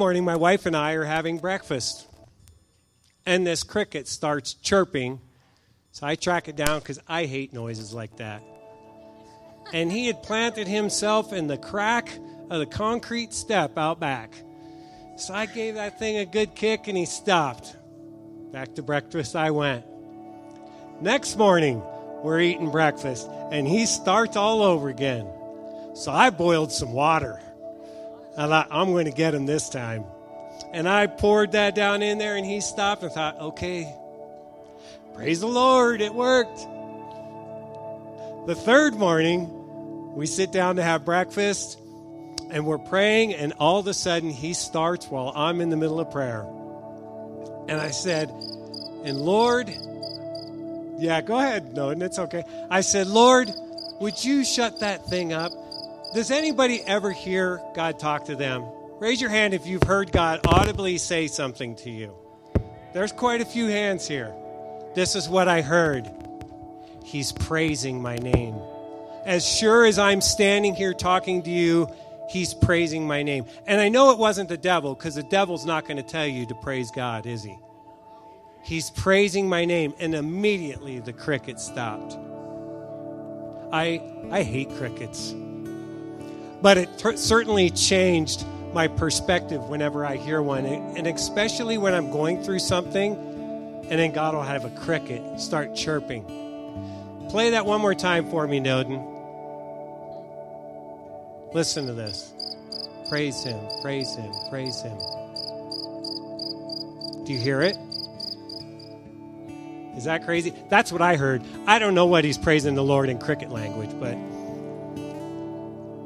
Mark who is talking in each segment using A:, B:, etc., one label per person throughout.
A: morning, my wife and I are having breakfast, and this cricket starts chirping. So I track it down because I hate noises like that. And he had planted himself in the crack of the concrete step out back. So I gave that thing a good kick, and he stopped. Back to breakfast I went. Next morning, we're eating breakfast, and he starts all over again. So I boiled some water. I thought, I'm going to get him this time. And I poured that down in there, and he stopped and thought, okay, praise the Lord, it worked. The third morning, we sit down to have breakfast, and we're praying, and all of a sudden, he starts while I'm in the middle of prayer. And I said, and Lord, yeah, go ahead, no, it's okay. I said, Lord, would you shut that thing up? Does anybody ever hear God talk to them? Raise your hand if you've heard God audibly say something to you. There's quite a few hands here. This is what I heard. He's praising my name. As sure as I'm standing here talking to you, he's praising my name. And I know it wasn't the devil because the devil's not going to tell you to praise God, is he? He's praising my name, and immediately the cricket stopped. I, I hate crickets but it ter- certainly changed my perspective whenever I hear one, and especially when I'm going through something, and then God will have a cricket start chirping. Play that one more time for me, Noden. Listen to this. Praise Him, praise Him, praise Him. Do you hear it? Is that crazy? That's what I heard. I don't know what he's praising the Lord in cricket language, but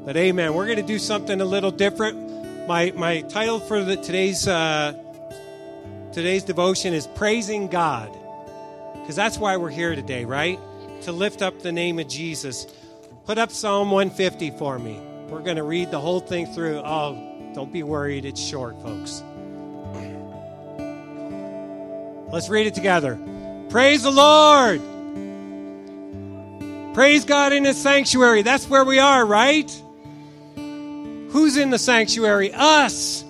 A: but amen. We're going to do something a little different. My my title for the today's uh, today's devotion is praising God, because that's why we're here today, right? To lift up the name of Jesus. Put up Psalm 150 for me. We're going to read the whole thing through. Oh, don't be worried. It's short, folks. Let's read it together. Praise the Lord. Praise God in His sanctuary. That's where we are, right? Who's in the sanctuary? Us.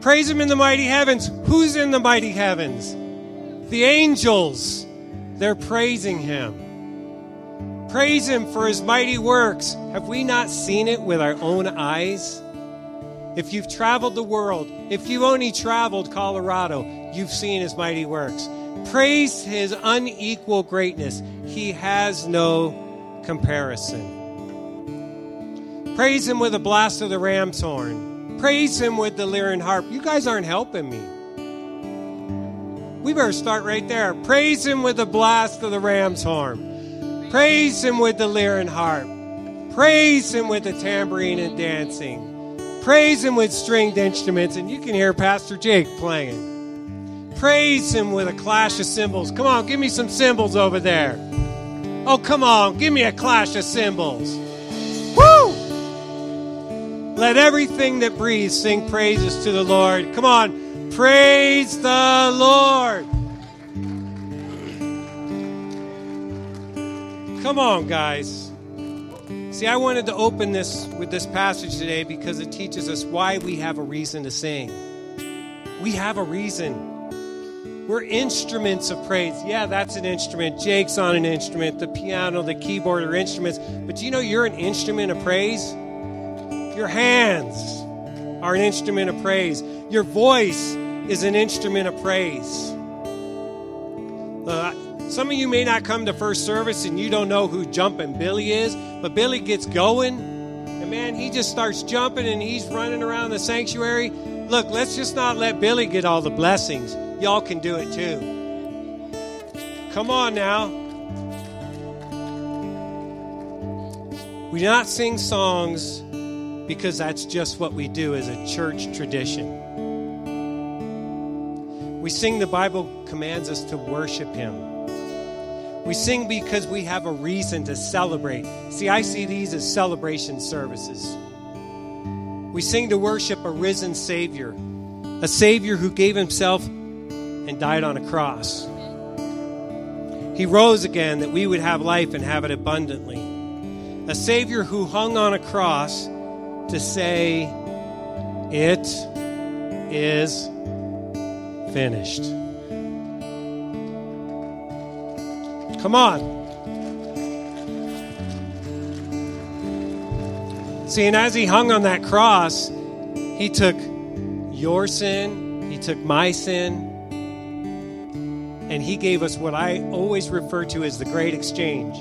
A: Praise Him in the mighty heavens. Who's in the mighty heavens? The angels. They're praising Him. Praise Him for His mighty works. Have we not seen it with our own eyes? If you've traveled the world, if you've only traveled Colorado, you've seen His mighty works. Praise His unequal greatness. He has no comparison. Praise him with a blast of the ram's horn. Praise him with the lyre and harp. You guys aren't helping me. We better start right there. Praise him with the blast of the ram's horn. Praise him with the lyre and harp. Praise him with the tambourine and dancing. Praise him with stringed instruments. And you can hear Pastor Jake playing. Praise him with a clash of cymbals. Come on, give me some cymbals over there. Oh, come on, give me a clash of cymbals. Let everything that breathes sing praises to the Lord. Come on, praise the Lord. Come on, guys. See, I wanted to open this with this passage today because it teaches us why we have a reason to sing. We have a reason. We're instruments of praise. Yeah, that's an instrument. Jake's on an instrument. The piano, the keyboard are instruments. But do you know you're an instrument of praise? Your hands are an instrument of praise. Your voice is an instrument of praise. Uh, some of you may not come to first service and you don't know who Jumping Billy is, but Billy gets going, and man, he just starts jumping and he's running around the sanctuary. Look, let's just not let Billy get all the blessings. Y'all can do it too. Come on now. We do not sing songs because that's just what we do as a church tradition. We sing the Bible commands us to worship Him. We sing because we have a reason to celebrate. See, I see these as celebration services. We sing to worship a risen Savior, a Savior who gave Himself and died on a cross. He rose again that we would have life and have it abundantly. A Savior who hung on a cross to say, It is finished. Come on. See, and as he hung on that cross, he took your sin, he took my sin, and he gave us what I always refer to as the great exchange.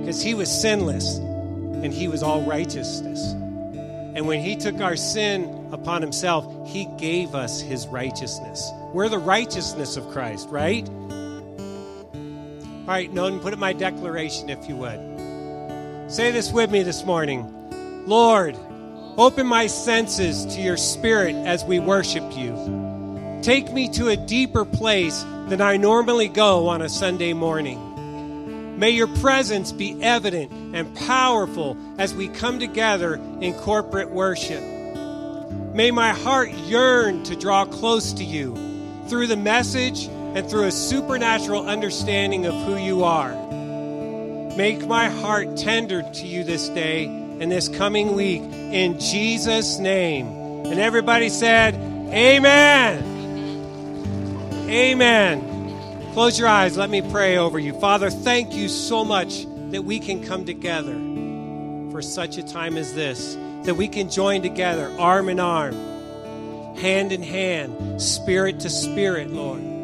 A: Because he was sinless and he was all righteousness. And when he took our sin upon himself, he gave us his righteousness. We're the righteousness of Christ, right? All right, Nolan, put up my declaration if you would. Say this with me this morning Lord, open my senses to your spirit as we worship you. Take me to a deeper place than I normally go on a Sunday morning. May your presence be evident and powerful as we come together in corporate worship. May my heart yearn to draw close to you through the message and through a supernatural understanding of who you are. Make my heart tender to you this day and this coming week in Jesus' name. And everybody said, Amen. Amen. Close your eyes. Let me pray over you. Father, thank you so much that we can come together for such a time as this, that we can join together, arm in arm, hand in hand, spirit to spirit, Lord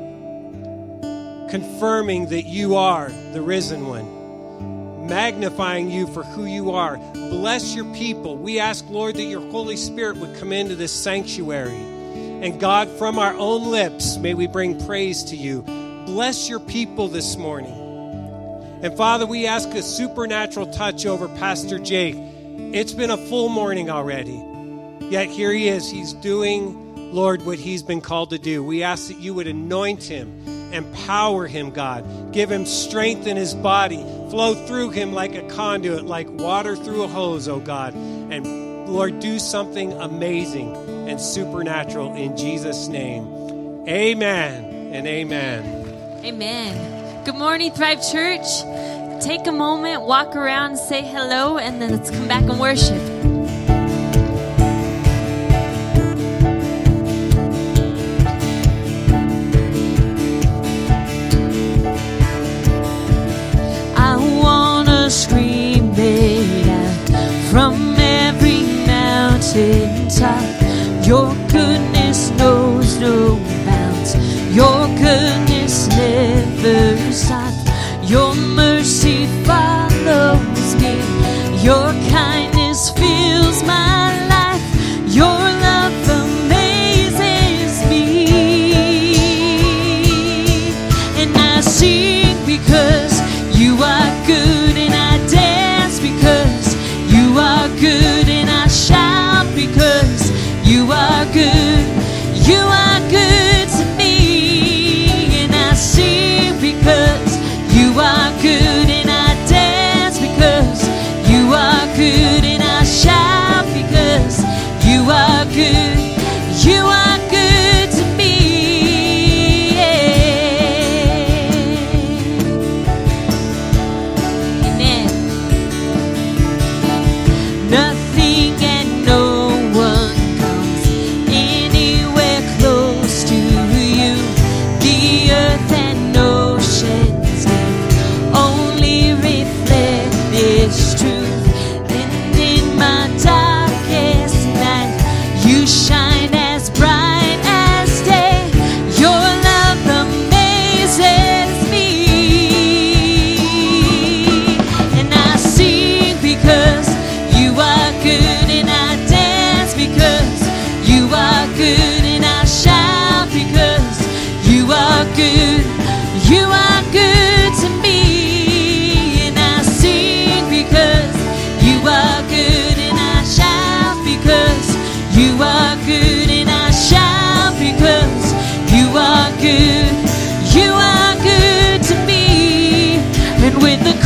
A: confirming that you are the risen one, magnifying you for who you are. Bless your people. We ask, Lord, that your Holy Spirit would come into this sanctuary. And God, from our own lips, may we bring praise to you. Bless your people this morning. And Father, we ask a supernatural touch over Pastor Jake. It's been a full morning already. Yet here he is. He's doing, Lord, what he's been called to do. We ask that you would anoint him Empower him, God. Give him strength in his body. Flow through him like a conduit, like water through a hose, oh God. And Lord, do something amazing and supernatural in Jesus' name. Amen and amen.
B: Amen. Good morning, Thrive Church. Take a moment, walk around, say hello, and then let's come back and worship. Scream out from every mountaintop. Your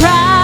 B: Right.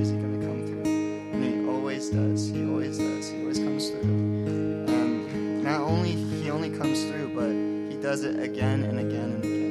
B: is he
C: going to come through? And he always does. He always does. He always comes through. And not only he only comes through, but he does
D: it again and again and again.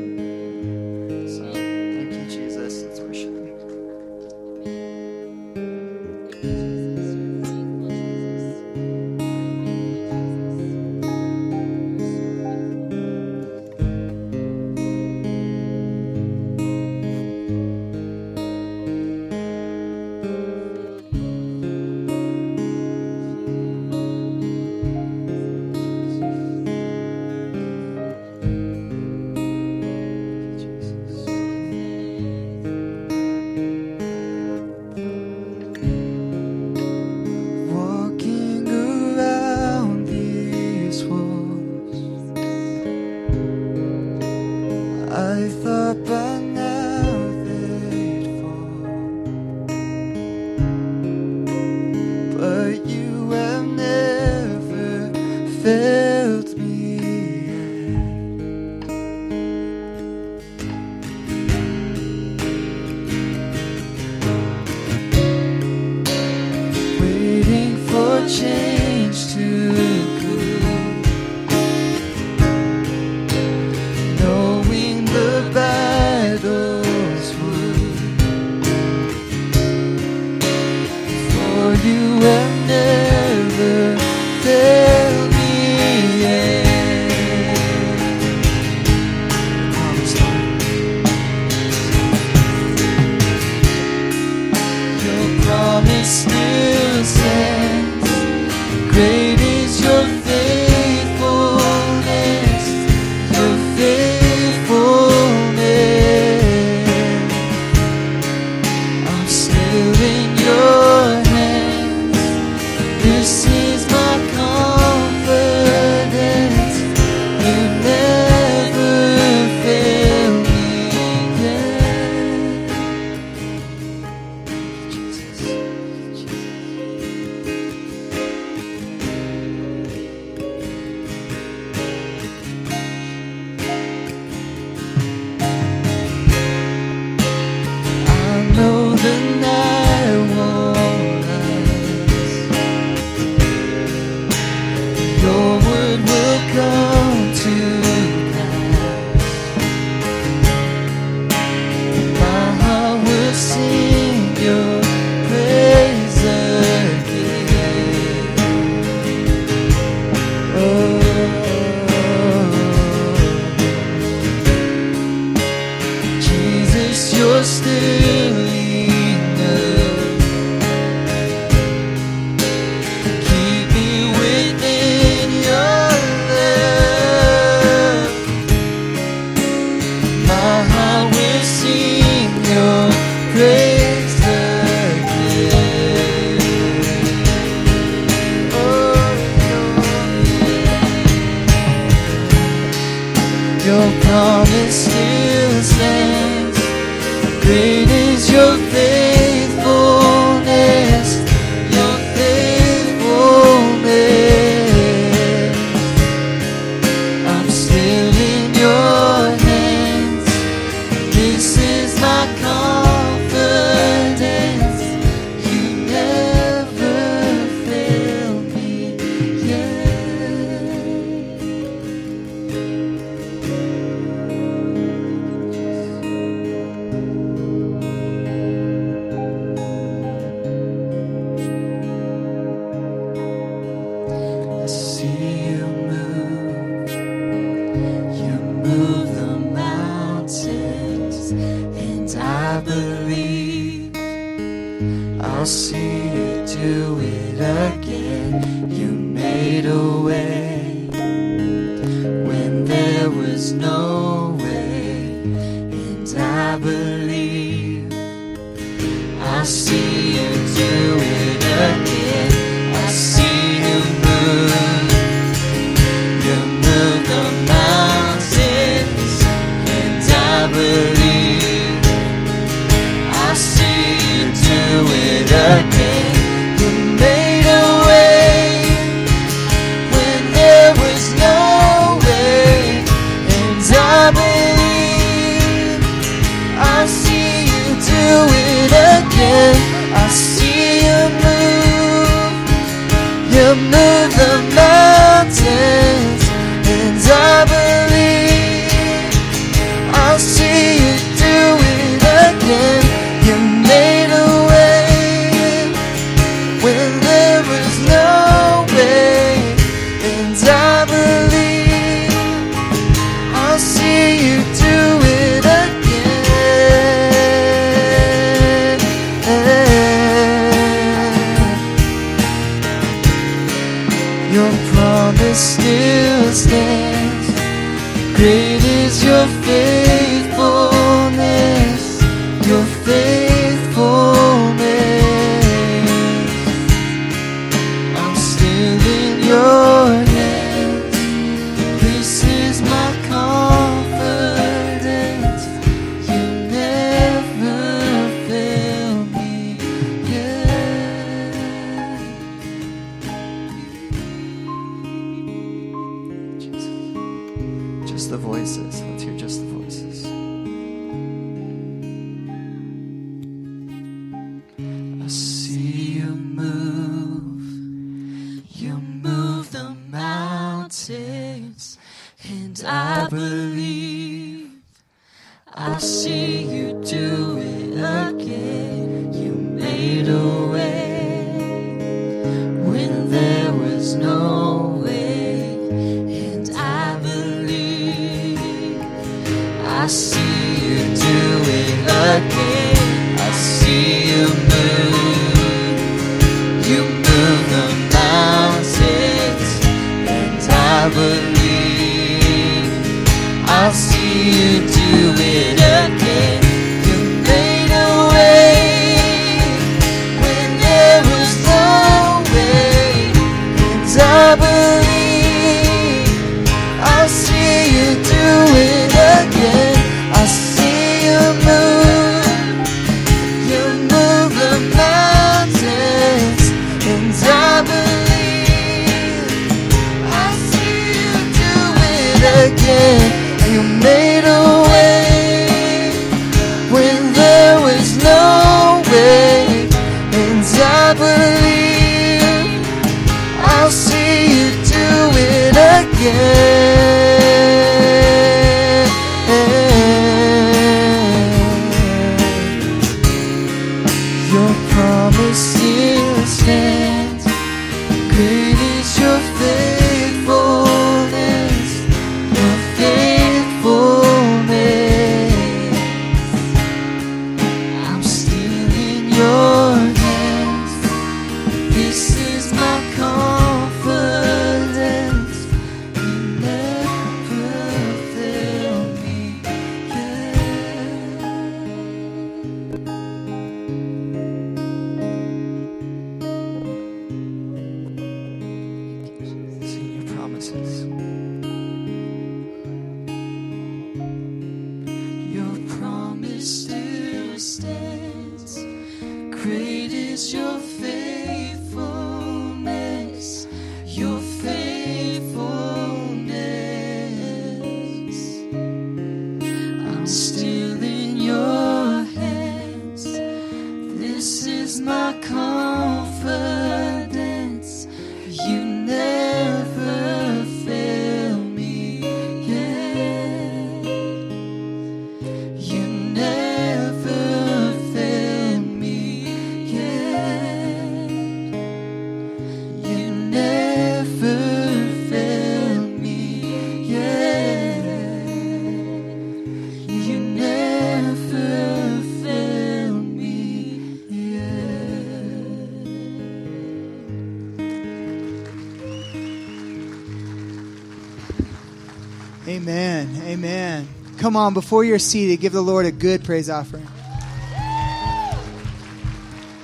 E: Come on, before you're seated, give the Lord a good praise offering.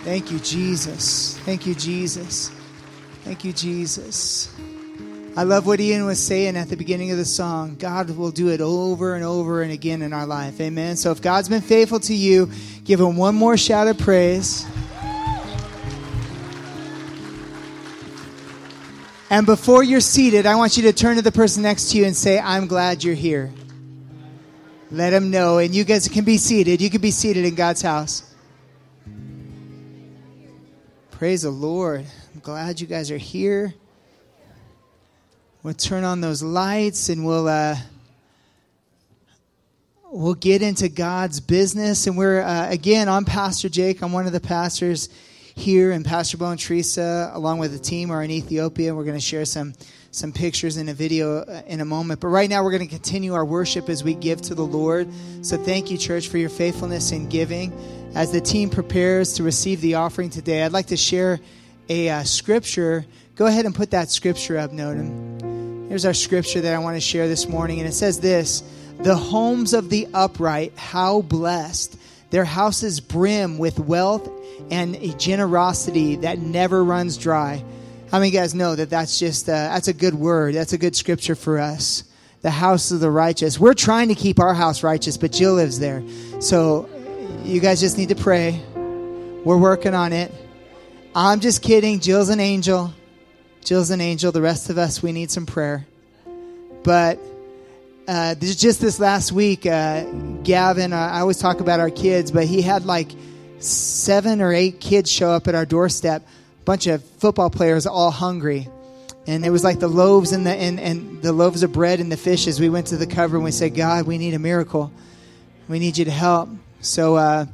E: Thank you, Jesus. Thank you, Jesus. Thank you, Jesus. I love what Ian was saying at the beginning of the song. God will do it over and over and again in our life. Amen. So if God's been faithful to you, give him one more shout of praise. And before you're seated, I want you to turn to the person next to you and say, I'm glad you're here. Let them know. And you guys can be seated. You can be seated in God's house. Praise the Lord. I'm glad you guys are here. We'll turn on those lights and we'll uh, we'll get into God's business. And we're uh, again, I'm Pastor Jake. I'm one of the pastors here, and Pastor Bo and Teresa, along with the team, are in Ethiopia. We're going to share some some pictures in a video uh, in a moment. But right now, we're going to continue our worship as we give to the Lord. So thank you, church, for your faithfulness in giving. As the team prepares to receive the offering today, I'd like to share a uh, scripture. Go ahead and put that scripture up, Noden. Here's our scripture that I want to share this morning, and it says this The homes of the upright, how blessed! Their houses brim with wealth and a generosity that never runs dry. How many guys know that that's just uh, that's a good word? That's a good scripture for us. The house of the righteous. We're trying to keep our house righteous, but Jill lives there, so you guys just need to pray. We're working on it. I'm just kidding. Jill's an angel. Jill's an angel. The rest of us, we need some prayer. But uh, just this last week, uh, Gavin, uh, I always talk about our kids, but he had like seven or eight kids show up at our doorstep, bunch of football players all hungry. And it was like the loaves and the and, and the loaves of bread and the fishes. We went to the cover and we said, God, we need a miracle. We need you to help. So uh,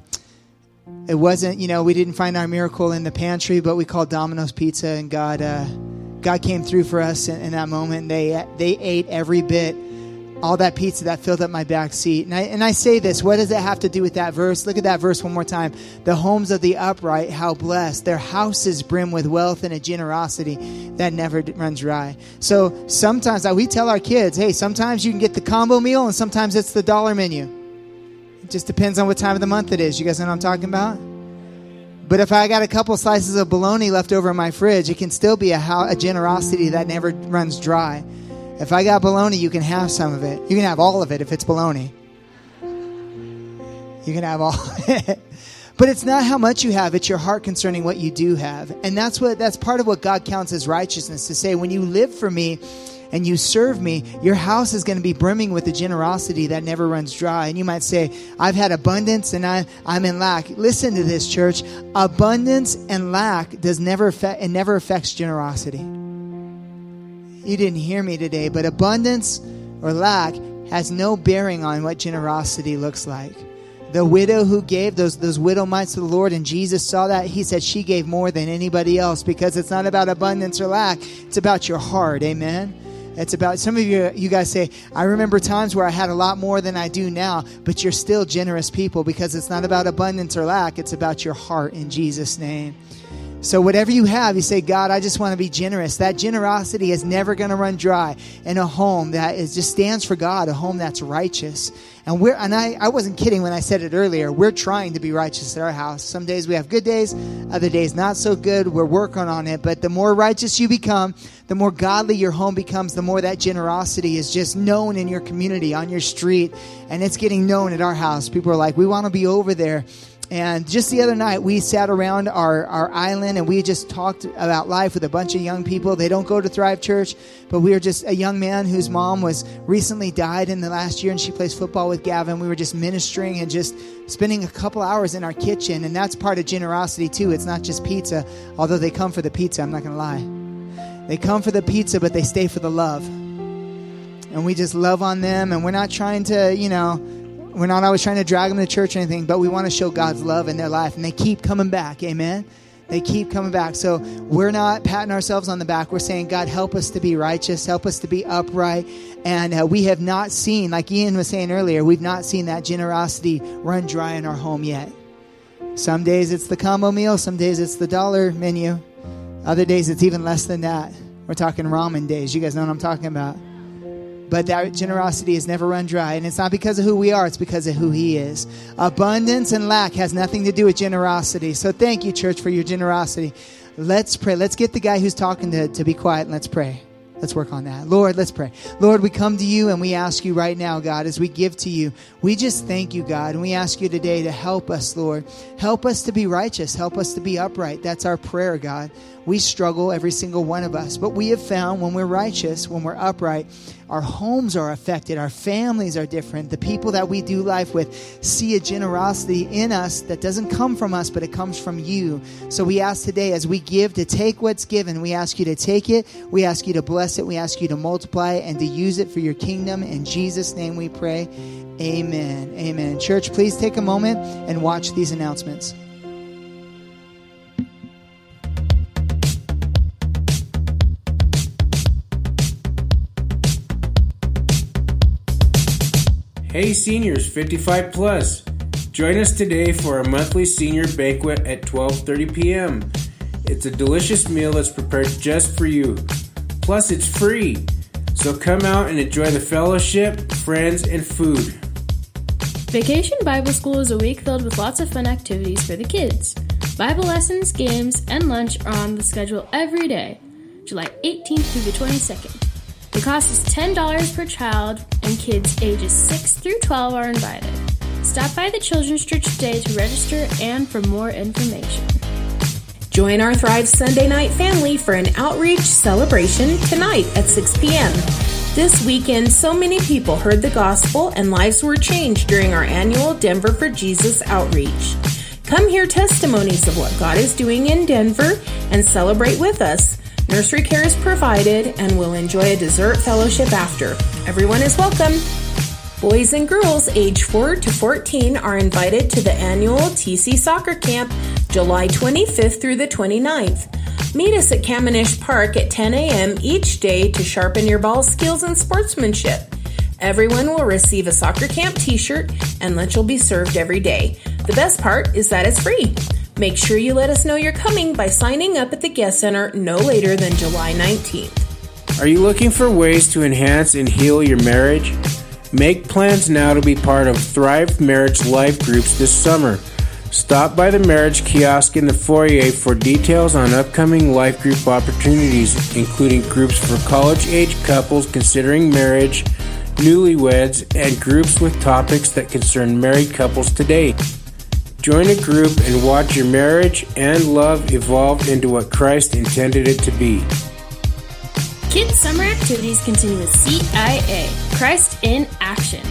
E: it wasn't, you know, we didn't find our miracle in the pantry, but we called Domino's Pizza, and God, uh, God came through for us in, in that moment. They they ate every bit, all that pizza that filled up my back seat. And I and I say this, what does it have to do with that verse? Look at that verse one more time. The homes of the upright, how blessed! Their houses brim with wealth and a generosity that never runs dry. So sometimes we tell our kids, hey, sometimes you can get the combo meal, and sometimes it's the dollar menu. It just depends on what time of the month it is. You guys know what I'm talking about? But if I got a couple slices of bologna left over in my fridge, it can still be a, a generosity that never runs dry. If I got bologna, you can have some of it. You can have all of it if it's bologna. You can have all of it. But it's not how much you have, it's your heart concerning what you do have. And that's what that's part of what God counts as righteousness to say when you live for me and you serve me, your house is going to be brimming with the generosity that never runs dry. And you might say, I've had abundance and I, I'm in lack. Listen to this, church. Abundance and lack does never affect, it never affects generosity. You didn't hear me today, but abundance or lack has no bearing on what generosity looks like. The widow who gave those those widow mites to the Lord, and Jesus saw that. He said she gave more than anybody else because it's not about abundance or lack. It's about your heart. Amen. It's about some of you. You guys say, "I remember times where I had a lot more than I do now," but you're still generous people because it's not about abundance or lack. It's about your heart in Jesus' name. So, whatever you have, you say, God, I just want to be generous. That generosity is never going to run dry in a home that is just stands for God, a home that's righteous. And we're, and I, I wasn't kidding when I said it earlier. We're trying to be righteous at our house. Some days we have good days, other days not so good. We're working on it. But the more righteous you become, the more godly your home becomes, the more that generosity is just known in your community, on your street. And it's getting known at our house. People are like, we want to be over there. And just the other night, we sat around our, our island and we just talked about life with a bunch of young people. They don't go to Thrive Church, but we were just a young man whose mom was recently died in the last year and she plays football with Gavin. We were just ministering and just spending a couple hours in our kitchen. And that's part of generosity, too. It's not just pizza, although they come for the pizza, I'm not going to lie. They come for the pizza, but they stay for the love. And we just love on them, and we're not trying to, you know, we're not always trying to drag them to church or anything, but we want to show God's love in their life. And they keep coming back. Amen. They keep coming back. So we're not patting ourselves on the back. We're saying, God, help us to be righteous, help us to be upright. And uh, we have not seen, like Ian was saying earlier, we've not seen that generosity run dry in our home yet. Some days it's the combo meal, some days it's the dollar menu, other days it's even less than that. We're talking ramen days. You guys know what I'm talking about. But that generosity has never run dry. And it's not because of who we are, it's because of who He is. Abundance and lack has nothing to do with generosity. So thank you, church, for your generosity. Let's pray. Let's get the guy who's talking to, to be quiet and let's pray. Let's work on that. Lord, let's pray. Lord, we come to you and we ask you right now, God, as we give to you, we just thank you, God, and we ask you today to help us, Lord. Help us to be righteous. Help us to be upright. That's our prayer, God. We struggle, every single one of us, but we have found when we're righteous, when we're upright, our homes are affected, our families are different. The people that we do life with see a generosity in us that doesn't come from us, but it comes from you. So we ask today, as we give, to take what's given. We ask you to take it, we ask you to bless it, we ask you to multiply it, and to use it for your kingdom. In Jesus' name we pray. Amen. Amen. Church, please take a moment and watch these announcements.
F: Hey seniors 55 plus. Join us today for our monthly senior banquet at 12:30 p.m. It's a delicious meal that's prepared just for you. Plus it's free. So come out and enjoy the fellowship, friends, and food.
G: Vacation Bible School is a week filled with lots of fun activities for the kids. Bible lessons, games, and lunch are on the schedule every day, July 18th through the 22nd. The cost is $10 per child, and kids ages 6 through 12 are invited. Stop by the Children's Church today to register and for more information.
H: Join our Thrive Sunday night family for an outreach celebration tonight at 6 p.m. This weekend, so many people heard the gospel and lives were changed during our annual Denver for Jesus outreach. Come hear testimonies of what God is doing in Denver and celebrate with us. Nursery care is provided and we'll enjoy a dessert fellowship after. Everyone is welcome. Boys and girls age 4 to 14 are invited to the annual TC Soccer Camp July 25th through the 29th. Meet us at Kamanish Park at 10 a.m. each day to sharpen your ball skills and sportsmanship. Everyone will receive a soccer camp t shirt and lunch will be served every day. The best part is that it's free. Make sure you let us know you're coming by signing up at the guest center no later than July 19th.
F: Are you looking for ways to enhance and heal your marriage? Make plans now to be part of Thrive Marriage Life groups this summer. Stop by the marriage kiosk in the foyer for details on upcoming life group opportunities, including groups for college age couples considering marriage, newlyweds, and groups with topics that concern married couples today. Join a group and watch your marriage and love evolve into what Christ intended it to be.
G: Kids' summer activities continue with CIA, Christ in Action.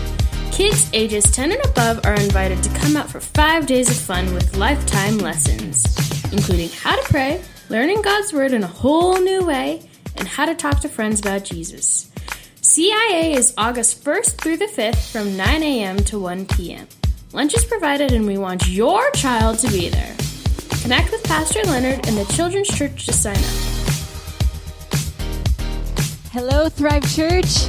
G: Kids ages 10 and above are invited to come out for five days of fun with lifetime lessons, including how to pray, learning God's Word in a whole new way, and how to talk to friends about Jesus. CIA is August 1st through the 5th from 9 a.m. to 1 p.m. Lunch is provided, and we want your child to be there. Connect with Pastor Leonard and the Children's Church to sign up.
B: Hello, Thrive Church.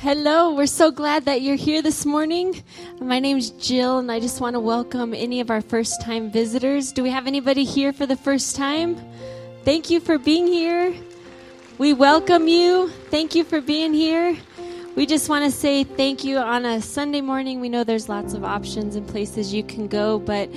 B: Hello, we're so glad that you're here this morning. My name's Jill, and I just want to welcome any of our first time visitors. Do we have anybody here for the first time? Thank you for being here. We welcome you. Thank you for being here. We just want to say thank you on a Sunday morning. We know there's lots of options and places you can go, but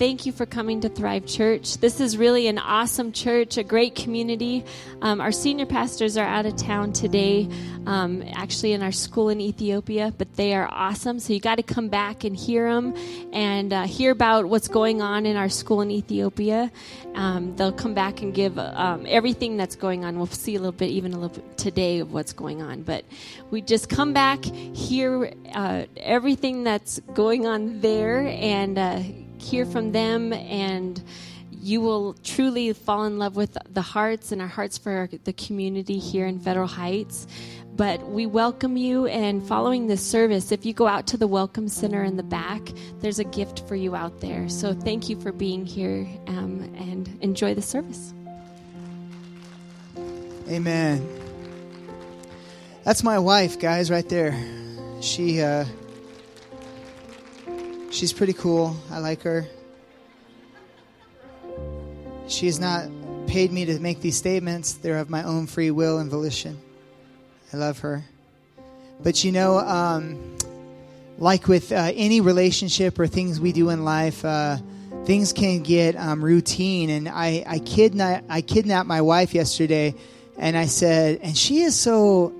B: thank you for coming to Thrive Church. This is really an awesome church, a great community. Um, our senior pastors are out of town today, um, actually in our school in Ethiopia, but they are awesome. So you got to come back and hear them and uh, hear about what's going on in our school in Ethiopia. Um, they'll come back and give um, everything that's going on. We'll see a little bit, even a little bit today, of what's going on. But we just come back, hear uh, everything that's going on there, and uh, hear from them and you will truly fall in love with the hearts and our hearts for the community here in Federal Heights. But we welcome you, and following this service, if you go out to the Welcome Center in the back, there's a gift for you out there. So thank you for being here um, and enjoy the service.
E: Amen. That's my wife, guys, right there. She uh, she's pretty cool. I like her. She has not paid me to make these statements. They're of my own free will and volition. I love her. But you know, um, like with uh, any relationship or things we do in life, uh, things can get um, routine. And I, I, kidna- I kidnapped my wife yesterday, and I said, and she is so,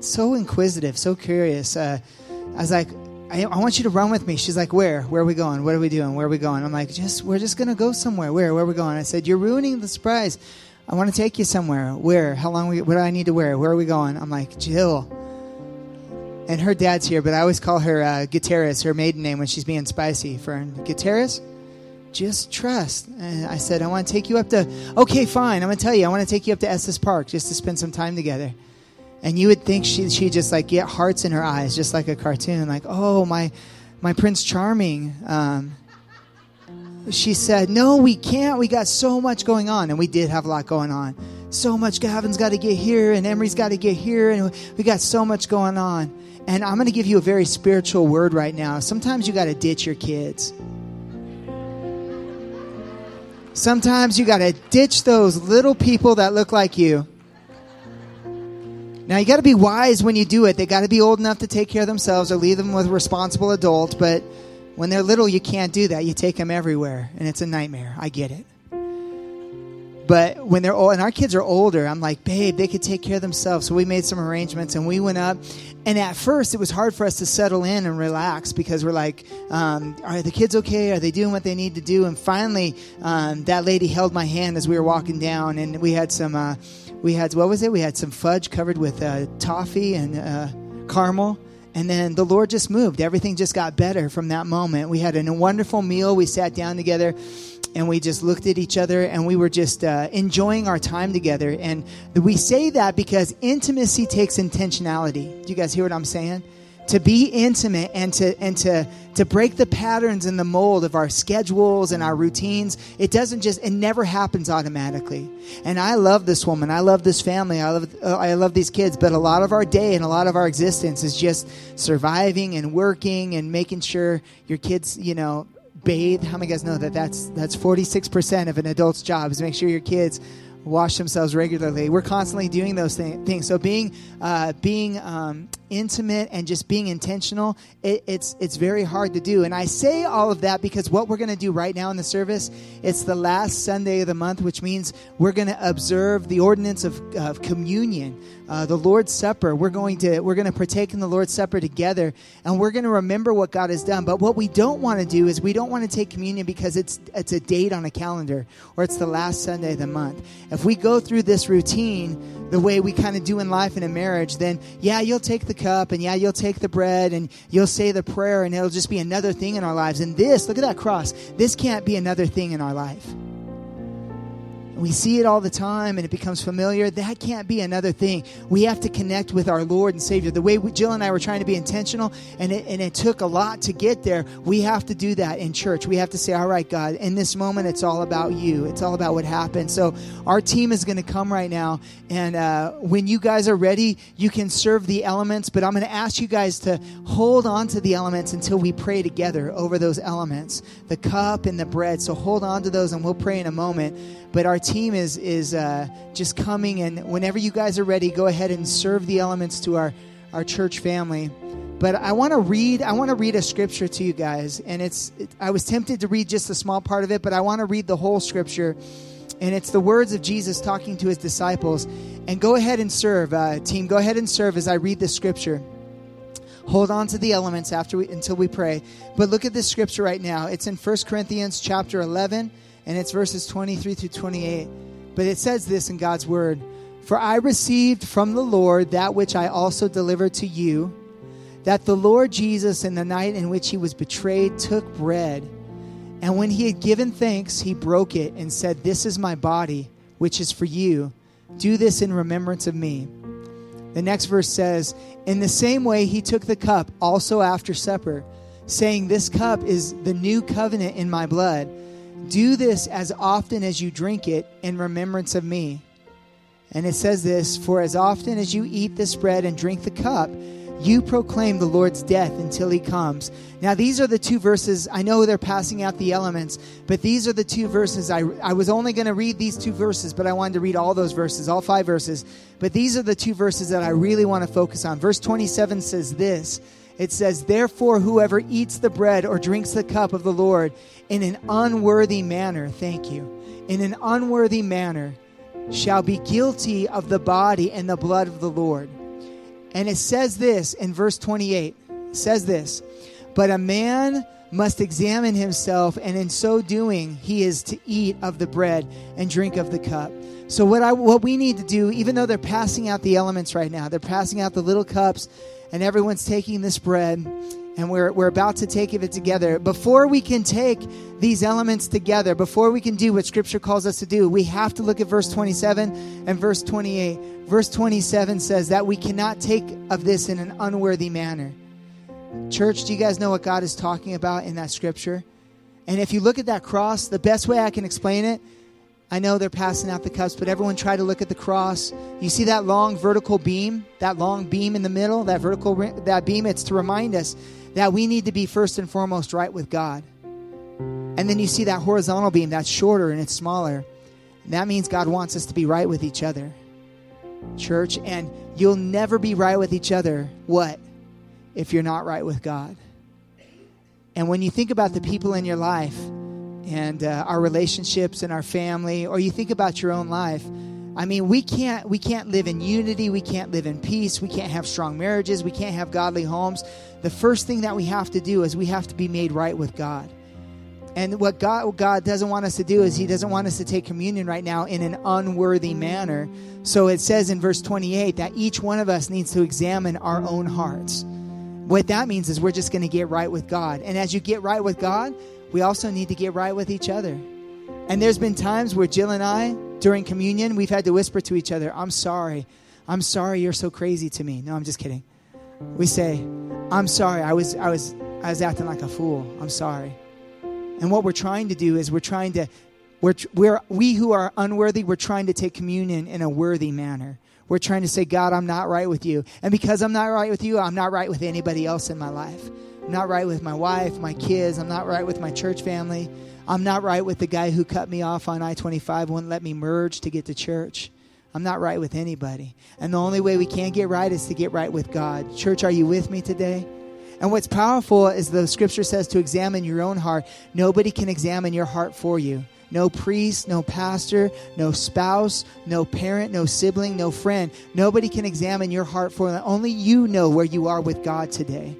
E: so inquisitive, so curious. Uh, I was like, I, I want you to run with me. She's like, where? Where are we going? What are we doing? Where are we going? I'm like, just we're just gonna go somewhere. Where? Where are we going? I said, you're ruining the surprise. I want to take you somewhere. Where? How long? We, what do I need to wear? Where are we going? I'm like, Jill. And her dad's here, but I always call her uh, Gutierrez, her maiden name, when she's being spicy. For Gutierrez, just trust. And I said, I want to take you up to. Okay, fine. I'm gonna tell you. I want to take you up to Estes Park just to spend some time together. And you would think she she just like get hearts in her eyes, just like a cartoon, like oh my my Prince Charming. Um, she said, "No, we can't. We got so much going on, and we did have a lot going on. So much. Gavin's got to get here, and Emery's got to get here, and we got so much going on." And I'm going to give you a very spiritual word right now. Sometimes you got to ditch your kids. Sometimes you got to ditch those little people that look like you. Now you got to be wise when you do it. They got to be old enough to take care of themselves or leave them with a responsible adult. But when they're little, you can't do that. You take them everywhere, and it's a nightmare. I get it. But when they're old, and our kids are older, I'm like, babe, they could take care of themselves. So we made some arrangements, and we went up. And at first, it was hard for us to settle in and relax because we're like, um, are the kids okay? Are they doing what they need to do? And finally, um, that lady held my hand as we were walking down, and we had some. Uh, we had what was it? We had some fudge covered with uh, toffee and uh, caramel. And then the Lord just moved. Everything just got better from that moment. We had a wonderful meal. We sat down together and we just looked at each other and we were just uh, enjoying our time together. And we say that because intimacy takes intentionality. Do you guys hear what I'm saying? To be intimate and to and to to break the patterns and the mold of our schedules and our routines. It doesn't just it never happens automatically. And I love this woman. I love this family. I love uh, I love these kids. But a lot of our day and a lot of our existence is just surviving and working and making sure your kids, you know, bathe. How many guys know that that's that's 46% of an adult's job is make sure your kids wash themselves regularly. We're constantly doing those thi- things. So being uh, being um, intimate and just being intentional, it, it's it's very hard to do. And I say all of that because what we're going to do right now in the service, it's the last Sunday of the month, which means we're going to observe the ordinance of, of communion, uh, the Lord's Supper. We're going to we're going to partake in the Lord's Supper together, and we're going to remember what God has done. But what we don't want to do is we don't want to take communion because it's it's a date on a calendar or it's the last Sunday of the month. If we go through this routine the way we kind of do in life in a marriage, then yeah, you'll take the cup and yeah, you'll take the bread and you'll say the prayer and it'll just be another thing in our lives. And this, look at that cross. This can't be another thing in our life. We see it all the time and it becomes familiar. That can't be another thing. We have to connect with our Lord and Savior. The way we, Jill and I were trying to be intentional, and it, and it took a lot to get there, we have to do that in church. We have to say, All right, God, in this moment, it's all about you. It's all about what happened. So our team is going to come right now. And uh, when you guys are ready, you can serve the elements. But I'm going to ask you guys to hold on to the elements until we pray together over those elements the cup and the bread. So hold on to those, and we'll pray in a moment but our team is is uh, just coming and whenever you guys are ready go ahead and serve the elements to our our church family. But i want to read i want to read a scripture to you guys and it's it, i was tempted to read just a small part of it but i want to read the whole scripture and it's the words of jesus talking to his disciples. And go ahead and serve uh, team go ahead and serve as i read the scripture. Hold on to the elements after we, until we pray. But look at this scripture right now. It's in 1 corinthians chapter 11 and it's verses 23 through 28. But it says this in God's word For I received from the Lord that which I also delivered to you, that the Lord Jesus, in the night in which he was betrayed, took bread. And when he had given thanks, he broke it and said, This is my body, which is for you. Do this in remembrance of me. The next verse says, In the same way, he took the cup also after supper, saying, This cup is the new covenant in my blood. Do this as often as you drink it in remembrance of me. And it says this For as often as you eat this bread and drink the cup, you proclaim the Lord's death until he comes. Now, these are the two verses. I know they're passing out the elements, but these are the two verses. I, I was only going to read these two verses, but I wanted to read all those verses, all five verses. But these are the two verses that I really want to focus on. Verse 27 says this it says, Therefore, whoever eats the bread or drinks the cup of the Lord in an unworthy manner, thank you, in an unworthy manner, shall be guilty of the body and the blood of the Lord. And it says this in verse 28 it says this, But a man must examine himself, and in so doing, he is to eat of the bread and drink of the cup. So, what, I, what we need to do, even though they're passing out the elements right now, they're passing out the little cups and everyone's taking this bread and we're, we're about to take of it together. Before we can take these elements together, before we can do what Scripture calls us to do, we have to look at verse 27 and verse 28. Verse 27 says that we cannot take of this in an unworthy manner. Church, do you guys know what God is talking about in that Scripture? And if you look at that cross, the best way I can explain it I know they're passing out the cups, but everyone try to look at the cross. You see that long vertical beam, that long beam in the middle, that vertical that beam. It's to remind us that we need to be first and foremost right with God. And then you see that horizontal beam that's shorter and it's smaller. And that means God wants us to be right with each other, church. And you'll never be right with each other. What if you're not right with God? And when you think about the people in your life and uh, our relationships and our family, or you think about your own life. I mean, we can't we can't live in unity, we can't live in peace, we can't have strong marriages, we can't have godly homes. The first thing that we have to do is we have to be made right with God. And what God, what God doesn't want us to do is He doesn't want us to take communion right now in an unworthy manner. So it says in verse 28 that each one of us needs to examine our own hearts. What that means is we're just going to get right with God. And as you get right with God, we also need to get right with each other. And there's been times where Jill and I, during communion, we've had to whisper to each other, I'm sorry. I'm sorry you're so crazy to me. No, I'm just kidding. We say, I'm sorry. I was, I was, I was acting like a fool. I'm sorry. And what we're trying to do is we're trying to, we're, we're, we who are unworthy, we're trying to take communion in a worthy manner. We're trying to say, God, I'm not right with you. And because I'm not right with you, I'm not right with anybody else in my life. I'm not right with my wife, my kids. I'm not right with my church family. I'm not right with the guy who cut me off on I 25, wouldn't let me merge to get to church. I'm not right with anybody. And the only way we can get right is to get right with God. Church, are you with me today? And what's powerful is the scripture says to examine your own heart. Nobody can examine your heart for you. No priest, no pastor, no spouse, no parent, no sibling, no friend. Nobody can examine your heart for you. Only you know where you are with God today.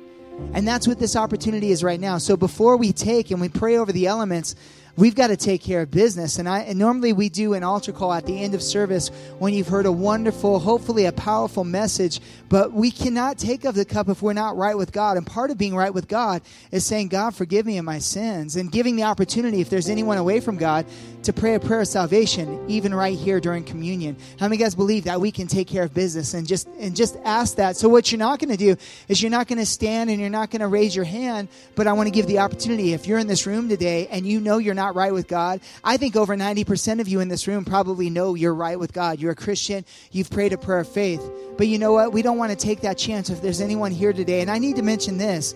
E: And that's what this opportunity is right now. So before we take and we pray over the elements, we've got to take care of business. And I and normally we do an altar call at the end of service when you've heard a wonderful, hopefully a powerful message. But we cannot take of the cup if we're not right with God. And part of being right with God is saying, God, forgive me of my sins, and giving the opportunity, if there's anyone away from God, to pray a prayer of salvation, even right here during communion. How many guys believe that we can take care of business and just and just ask that? So what you're not going to do is you're not going to stand and you're not going to raise your hand. But I want to give the opportunity. If you're in this room today and you know you're not right with God, I think over 90% of you in this room probably know you're right with God. You're a Christian. You've prayed a prayer of faith. But you know what? We don't want to take that chance if there's anyone here today. And I need to mention this.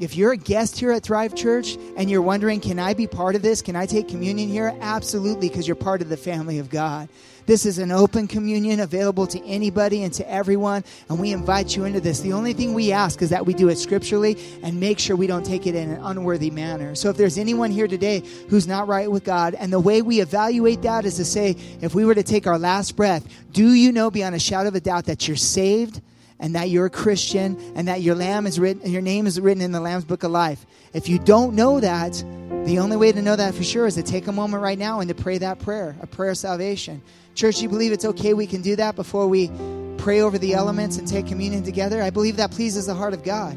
E: If you're a guest here at Thrive Church and you're wondering, can I be part of this? Can I take communion here? Absolutely, because you're part of the family of God. This is an open communion available to anybody and to everyone, and we invite you into this. The only thing we ask is that we do it scripturally and make sure we don't take it in an unworthy manner. So if there's anyone here today who's not right with God, and the way we evaluate that is to say, if we were to take our last breath, do you know beyond a shadow of a doubt that you're saved? and that you're a Christian and that your lamb is written your name is written in the Lamb's book of life. If you don't know that, the only way to know that for sure is to take a moment right now and to pray that prayer, a prayer of salvation. Church, you believe it's okay we can do that before we pray over the elements and take communion together? I believe that pleases the heart of God.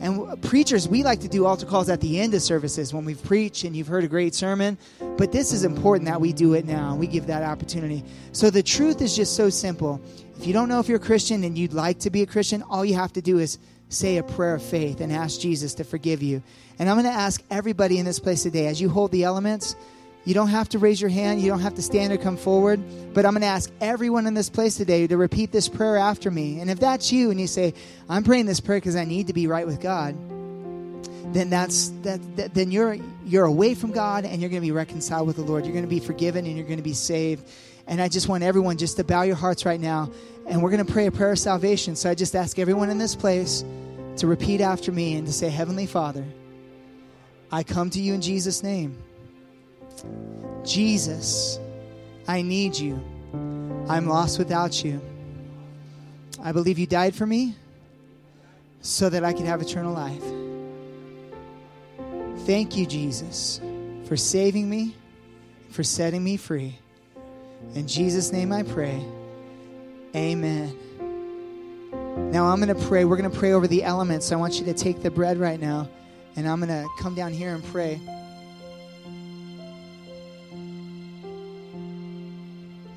E: And preachers, we like to do altar calls at the end of services when we've preached and you've heard a great sermon. But this is important that we do it now. We give that opportunity. So the truth is just so simple. If you don't know if you're a Christian and you'd like to be a Christian, all you have to do is say a prayer of faith and ask Jesus to forgive you. And I'm going to ask everybody in this place today, as you hold the elements, you don't have to raise your hand, you don't have to stand or come forward, but I'm going to ask everyone in this place today to repeat this prayer after me. And if that's you and you say, I'm praying this prayer because I need to be right with God, then that's that, that then you're you're away from God and you're going to be reconciled with the Lord. You're going to be forgiven and you're going to be saved. And I just want everyone just to bow your hearts right now and we're going to pray a prayer of salvation. So I just ask everyone in this place to repeat after me and to say, Heavenly Father, I come to you in Jesus' name. Jesus, I need you. I'm lost without you. I believe you died for me so that I could have eternal life. Thank you, Jesus, for saving me, for setting me free. In Jesus' name I pray. Amen. Now I'm going to pray. We're going to pray over the elements. I want you to take the bread right now, and I'm going to come down here and pray.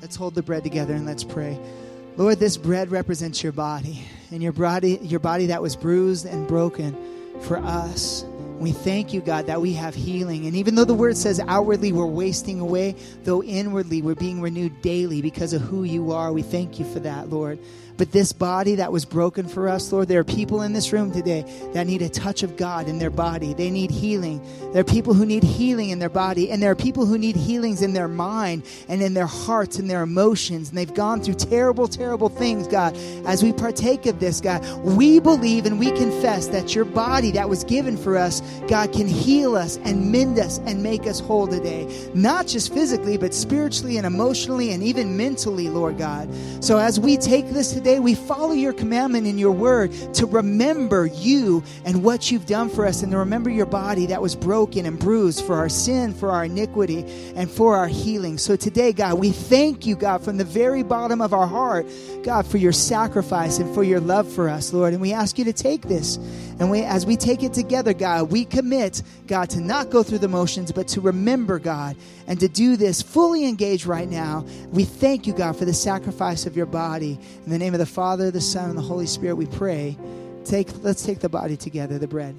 E: Let's hold the bread together and let's pray. Lord, this bread represents your body, and your body, your body that was bruised and broken for us. We thank you, God, that we have healing. And even though the word says outwardly we're wasting away, though inwardly we're being renewed daily because of who you are, we thank you for that, Lord. But this body that was broken for us, Lord, there are people in this room today that need a touch of God in their body. They need healing. There are people who need healing in their body, and there are people who need healings in their mind and in their hearts and their emotions. And they've gone through terrible, terrible things, God. As we partake of this, God, we believe and we confess that your body that was given for us, God, can heal us and mend us and make us whole today. Not just physically, but spiritually and emotionally and even mentally, Lord God. So as we take this today, we follow your commandment in your word to remember you and what you've done for us and to remember your body that was broken and bruised for our sin, for our iniquity, and for our healing. So today, God, we thank you, God, from the very bottom of our heart, God, for your sacrifice and for your love for us, Lord. And we ask you to take this And we, as we take it together, God, we commit, God, to not go through the motions, but to remember, God, and to do this fully engaged right now. We thank you, God, for the sacrifice of your body. In the name of the Father, the Son, and the Holy Spirit, we pray. Take, let's take the body together, the bread.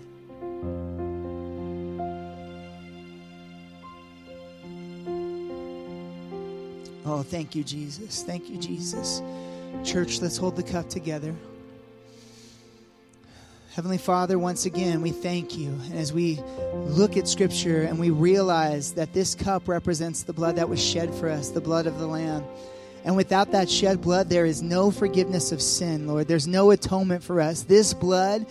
E: Oh, thank you, Jesus. Thank you, Jesus. Church, let's hold the cup together. Heavenly Father, once again, we thank you. And as we look at Scripture and we realize that this cup represents the blood that was shed for us, the blood of the Lamb. And without that shed blood, there is no forgiveness of sin, Lord. There's no atonement for us. This blood,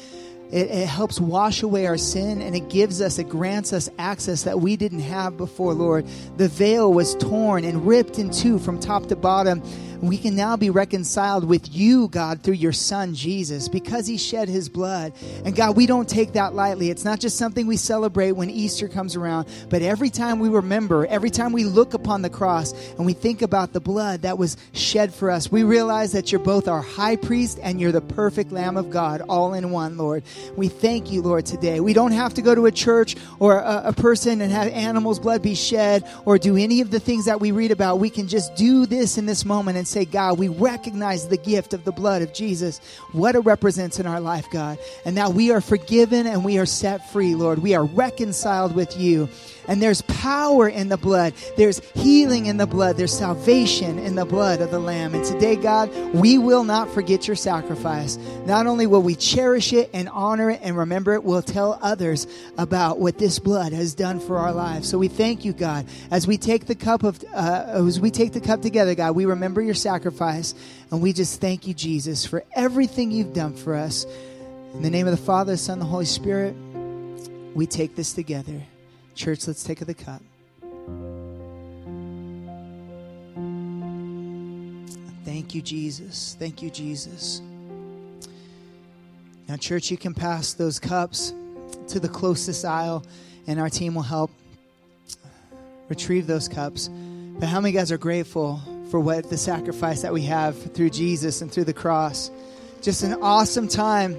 E: it, it helps wash away our sin and it gives us, it grants us access that we didn't have before, Lord. The veil was torn and ripped in two from top to bottom. We can now be reconciled with you, God, through your Son, Jesus, because he shed his blood. And God, we don't take that lightly. It's not just something we celebrate when Easter comes around, but every time we remember, every time we look upon the cross and we think about the blood that was shed for us, we realize that you're both our high priest and you're the perfect Lamb of God, all in one, Lord. We thank you, Lord, today. We don't have to go to a church or a, a person and have animals' blood be shed or do any of the things that we read about. We can just do this in this moment and say, God, we recognize the gift of the blood of Jesus, what it represents in our life, God. And that we are forgiven and we are set free, Lord. We are reconciled with you. And there's power in the blood. There's healing in the blood. There's salvation in the blood of the Lamb. And today, God, we will not forget your sacrifice. Not only will we cherish it and honor it and remember it, we'll tell others about what this blood has done for our lives. So we thank you, God, as we take the cup of, uh, as we take the cup together, God, we remember your sacrifice. And we just thank you, Jesus, for everything you've done for us. In the name of the Father, the Son, the Holy Spirit, we take this together. Church, let's take of the cup. Thank you, Jesus. Thank you, Jesus. Now, church, you can pass those cups to the closest aisle, and our team will help retrieve those cups. But how many guys are grateful for what the sacrifice that we have through Jesus and through the cross? Just an awesome time.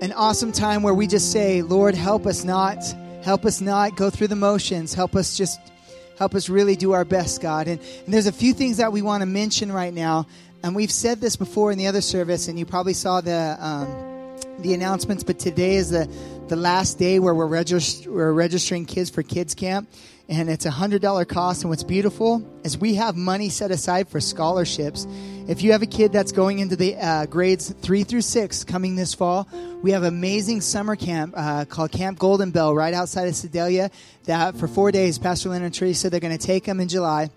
E: An awesome time where we just say, Lord, help us not help us not go through the motions. Help us just help us really do our best god. And, and there's a few things that we want to mention right now. And we've said this before in the other service and you probably saw the um, the announcements but today is the the last day where we're, regist- we're registering kids for kids camp and it's a hundred dollar cost and what's beautiful is we have money set aside for scholarships. If you have a kid that's going into the uh, grades three through six coming this fall we have amazing summer camp uh, called camp golden bell right outside of sedalia that for four days pastor lynn and teresa they're going to take them in july.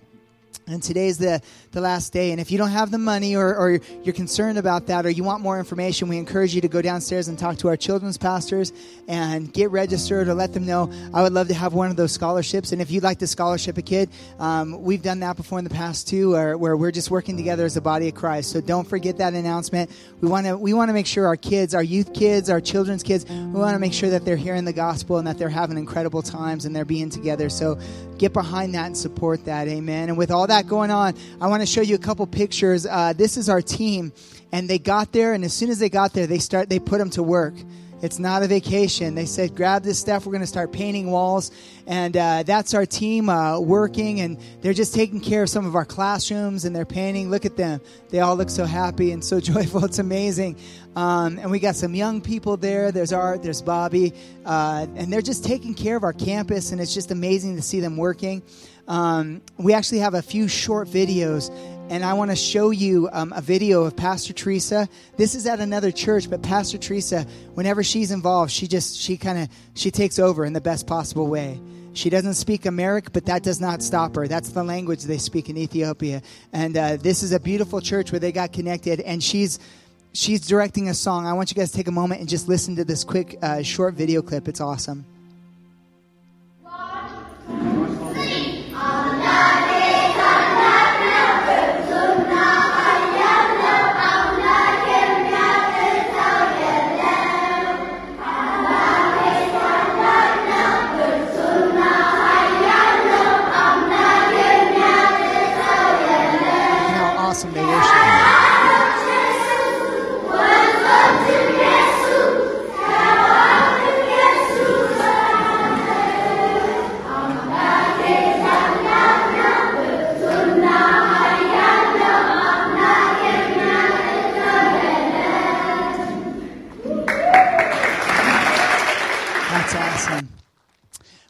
E: And today's the, the last day. And if you don't have the money or, or you're concerned about that or you want more information, we encourage you to go downstairs and talk to our children's pastors and get registered or let them know. I would love to have one of those scholarships. And if you'd like to scholarship a kid, um, we've done that before in the past too, where, where we're just working together as a body of Christ. So don't forget that announcement. We want to we want to make sure our kids, our youth kids, our children's kids, we want to make sure that they're hearing the gospel and that they're having incredible times and they're being together. So get behind that and support that. Amen. And with all that going on, I want to show you a couple pictures. Uh, this is our team, and they got there, and as soon as they got there, they start they put them to work. It's not a vacation. They said, grab this stuff. We're going to start painting walls. And uh, that's our team uh, working, and they're just taking care of some of our classrooms and they're painting. Look at them. They all look so happy and so joyful. It's amazing. Um, and we got some young people there. There's Art, there's Bobby. Uh, and they're just taking care of our campus, and it's just amazing to see them working. Um, we actually have a few short videos, and I want to show you um, a video of Pastor Teresa. This is at another church, but Pastor Teresa, whenever she's involved, she just she kind of she takes over in the best possible way. She doesn't speak Amharic, but that does not stop her. That's the language they speak in Ethiopia. And uh, this is a beautiful church where they got connected, and she's she's directing a song. I want you guys to take a moment and just listen to this quick uh, short video clip. It's awesome.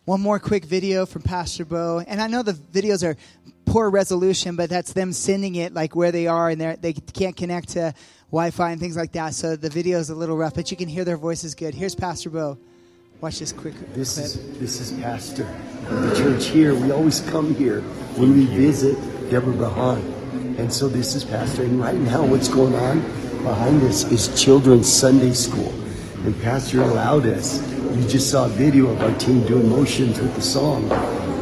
E: One more quick video from Pastor Bo. And I know the videos are poor resolution, but that's them sending it like where they are and they can't connect to Wi Fi and things like that. So the video is a little rough, but you can hear their voices good. Here's Pastor Bo. Watch this quick
I: This
E: clip.
I: is this is Pastor of the church here. We always come here when we visit Debre Berhan. And so this is Pastor. And right now what's going on behind us is children's Sunday school. And Pastor allowed us. You just saw a video of our team doing motions with the song.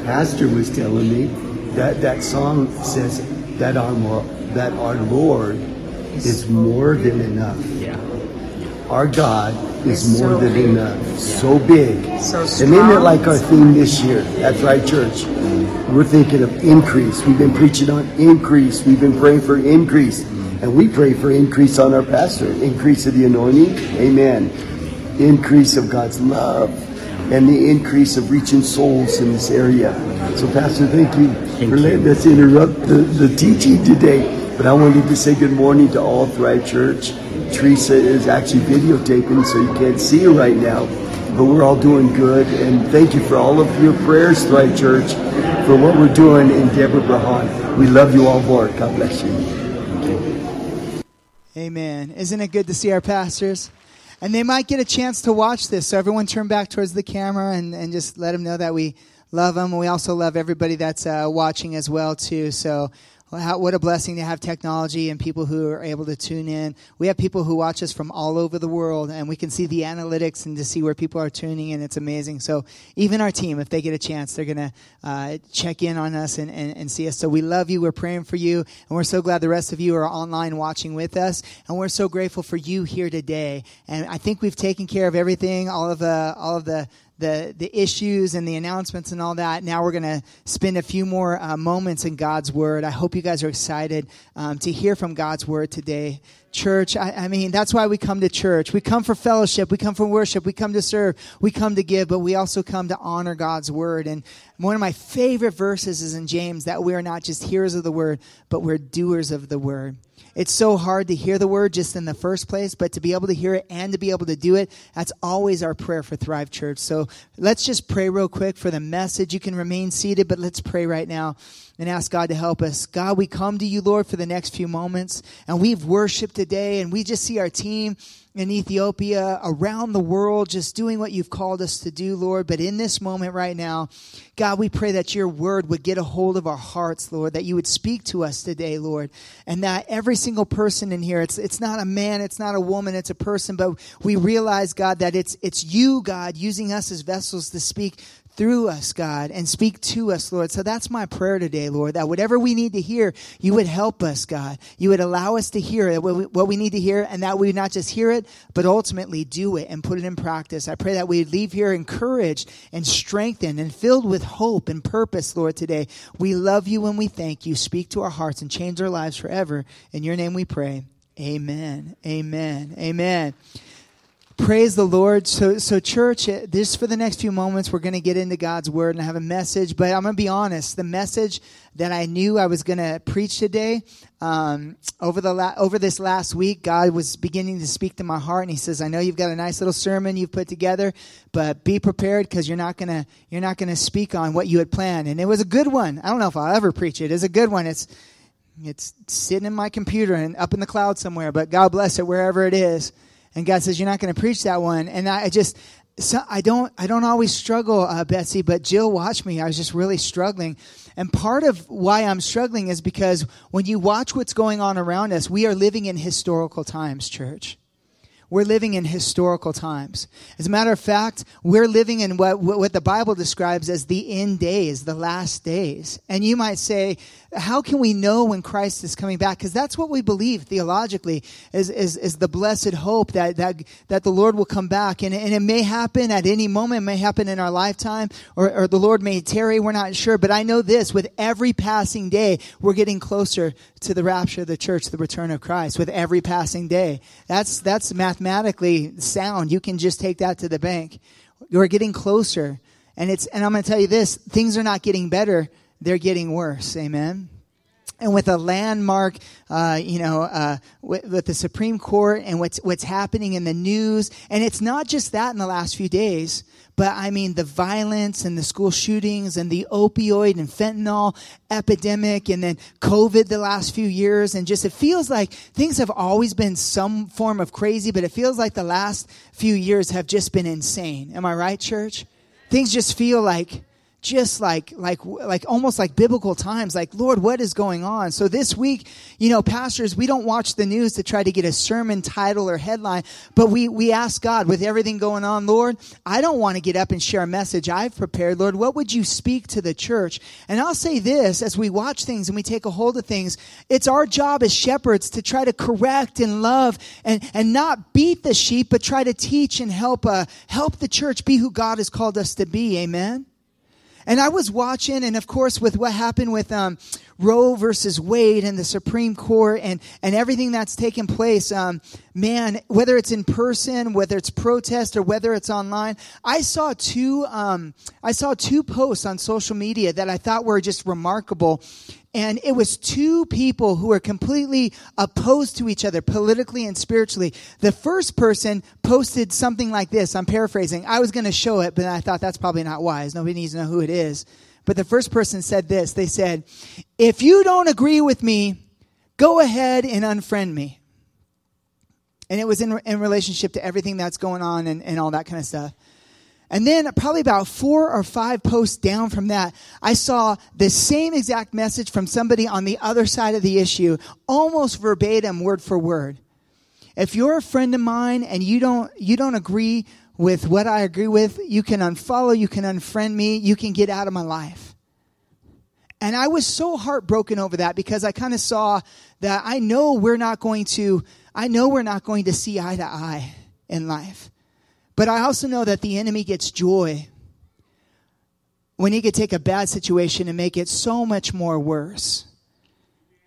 I: Pastor was telling me that that song says that our that our Lord is more than enough.
J: Yeah.
I: Our God is more
J: so
I: than
J: big.
I: enough, so big.
J: So
I: and isn't it like our theme this year? That's right, church. We're thinking of increase. We've been preaching on increase. We've been praying for increase. And we pray for increase on our pastor. Increase of the anointing. Amen. Increase of God's love. And the increase of reaching souls in this area. So, Pastor, thank you for letting us interrupt the, the teaching today. But I wanted to say good morning to all Thrive Church. Teresa is actually videotaping, so you can't see her right now. But we're all doing good. And thank you for all of your prayers, Thrive Church, for what we're doing in Debre Berhan. We love you all more. God bless you.
E: Amen. Isn't it good to see our pastors? And they might get a chance to watch this. So everyone turn back towards the camera and, and just let them know that we love them. We also love everybody that's uh, watching as well, too. So how, what a blessing to have technology and people who are able to tune in. We have people who watch us from all over the world, and we can see the analytics and to see where people are tuning in. It's amazing. So even our team, if they get a chance, they're going to uh, check in on us and, and, and see us. So we love you. We're praying for you, and we're so glad the rest of you are online watching with us. And we're so grateful for you here today. And I think we've taken care of everything, all of the all of the the the issues and the announcements and all that. Now we're going to spend a few more uh, moments in God's Word. I hope you guys are excited um, to hear from God's Word today. Church, I, I mean, that's why we come to church. We come for fellowship. We come for worship. We come to serve. We come to give, but we also come to honor God's Word. And one of my favorite verses is in James that we are not just hearers of the Word, but we're doers of the Word. It's so hard to hear the word just in the first place, but to be able to hear it and to be able to do it, that's always our prayer for Thrive Church. So let's just pray real quick for the message. You can remain seated, but let's pray right now and ask God to help us. God, we come to you, Lord, for the next few moments, and we've worshiped today, and we just see our team in Ethiopia, around the world, just doing what you've called us to do, Lord. But in this moment right now, God, we pray that your word would get a hold of our hearts, Lord, that you would speak to us today, Lord, and that every single person in here, it's, it's not a man, it's not a woman, it's a person, but we realize, God, that it's, it's you, God, using us as vessels to speak through us, God, and speak to us, Lord. So that's my prayer today, Lord, that whatever we need to hear, you would help us, God. You would allow us to hear what we, need to hear, and that we would not just hear it, but ultimately do it and put it in practice. I pray that we'd leave here encouraged and strengthened and filled with hope and purpose, Lord, today. We love you and we thank you. Speak to our hearts and change our lives forever. In your name we pray. Amen. Amen. Amen. Praise the Lord. So, so church, uh, this for the next few moments, we're going to get into God's word and I have a message. But I'm going to be honest. The message that I knew I was going to preach today, um, over the la- over this last week, God was beginning to speak to my heart, and He says, "I know you've got a nice little sermon you've put together, but be prepared because you're not gonna you're not gonna speak on what you had planned." And it was a good one. I don't know if I'll ever preach it. It's a good one. It's it's sitting in my computer and up in the cloud somewhere, but God bless it wherever it is. And God says, "You're not going to preach that one." And I just, so I don't, I don't always struggle, uh, Betsy. But Jill watched me. I was just really struggling, and part of why I'm struggling is because when you watch what's going on around us, we are living in historical times, church. We're living in historical times. As a matter of fact, we're living in what, what the Bible describes as the end days, the last days. And you might say, how can we know when Christ is coming back? Because that's what we believe theologically is, is, is the blessed hope that, that, that the Lord will come back. And, and it may happen at any moment, it may happen in our lifetime, or, or the Lord may tarry, we're not sure. But I know this, with every passing day, we're getting closer to the rapture of the church, the return of Christ, with every passing day. That's, that's mathematically sound. You can just take that to the bank. You're getting closer. And it's, and I'm going to tell you this, things are not getting better. They're getting worse. Amen. And with a landmark, uh, you know, uh, with, with the Supreme Court and what's what's happening in the news, and it's not just that in the last few days, but I mean the violence and the school shootings and the opioid and fentanyl epidemic, and then COVID the last few years, and just it feels like things have always been some form of crazy, but it feels like the last few years have just been insane. Am I right, church? Things just feel like just like like like almost like biblical times like lord what is going on? So this week you know pastors we don't watch the news to try to get a sermon title or headline but we we ask god with everything going on lord i don't want to get up and share a message i've prepared. Lord what would you speak to the church? And i'll say this as we watch things and we take a hold of things it's our job as shepherds to try to correct and love and and not beat the sheep but try to teach and help uh help the church be who god has called us to be. Amen and I was watching, and of course, with what happened with um, Roe versus Wade and the Supreme Court and, and everything that's taken place, um, man, whether it's in person, whether it's protest, or whether it's online, I saw two, um, I saw two posts on social media that I thought were just remarkable. And it was two people who were completely opposed to each other politically and spiritually. The first person posted something like this. I'm paraphrasing. I was going to show it, but I thought that's probably not wise. Nobody needs to know who it is. But the first person said this. They said, if you don't agree with me, go ahead and unfriend me. And it was in, in relationship to everything that's going on and, and all that kind of stuff. And then, probably about four or five posts down from that, I saw the same exact message from somebody on the other side of the issue, almost verbatim, word for word. If you're a friend of mine and you don't, you don't agree with what I agree with, you can unfollow, you can unfriend me, you can get out of my life. And I was so heartbroken over that because I kind of saw that I know we're not going to, I know we're not going to see eye to eye in life. But I also know that the enemy gets joy when he could take a bad situation and make it so much more worse.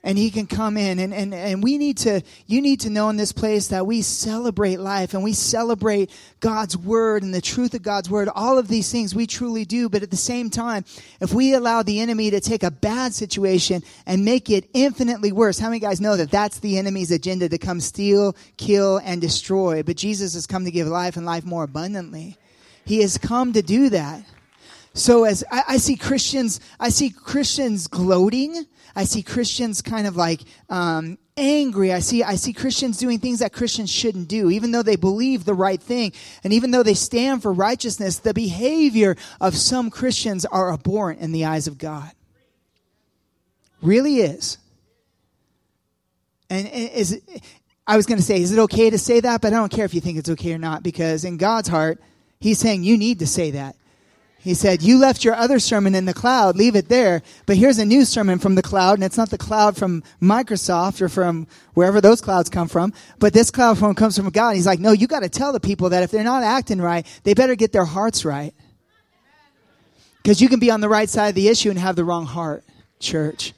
E: And he can come in and, and, and we need to, you need to know in this place that we celebrate life and we celebrate God's word and the truth of God's word. All of these things we truly do. But at the same time, if we allow the enemy to take a bad situation and make it infinitely worse, how many guys know that that's the enemy's agenda to come steal, kill, and destroy? But Jesus has come to give life and life more abundantly. He has come to do that. So as I, I see Christians, I see Christians gloating. I see Christians kind of like um, angry. I see I see Christians doing things that Christians shouldn't do, even though they believe the right thing, and even though they stand for righteousness. The behavior of some Christians are abhorrent in the eyes of God. Really is. And is it, I was going to say, is it okay to say that? But I don't care if you think it's okay or not, because in God's heart, He's saying you need to say that. He said, You left your other sermon in the cloud, leave it there. But here's a new sermon from the cloud, and it's not the cloud from Microsoft or from wherever those clouds come from, but this cloud from, comes from God. He's like, No, you got to tell the people that if they're not acting right, they better get their hearts right. Because you can be on the right side of the issue and have the wrong heart, church.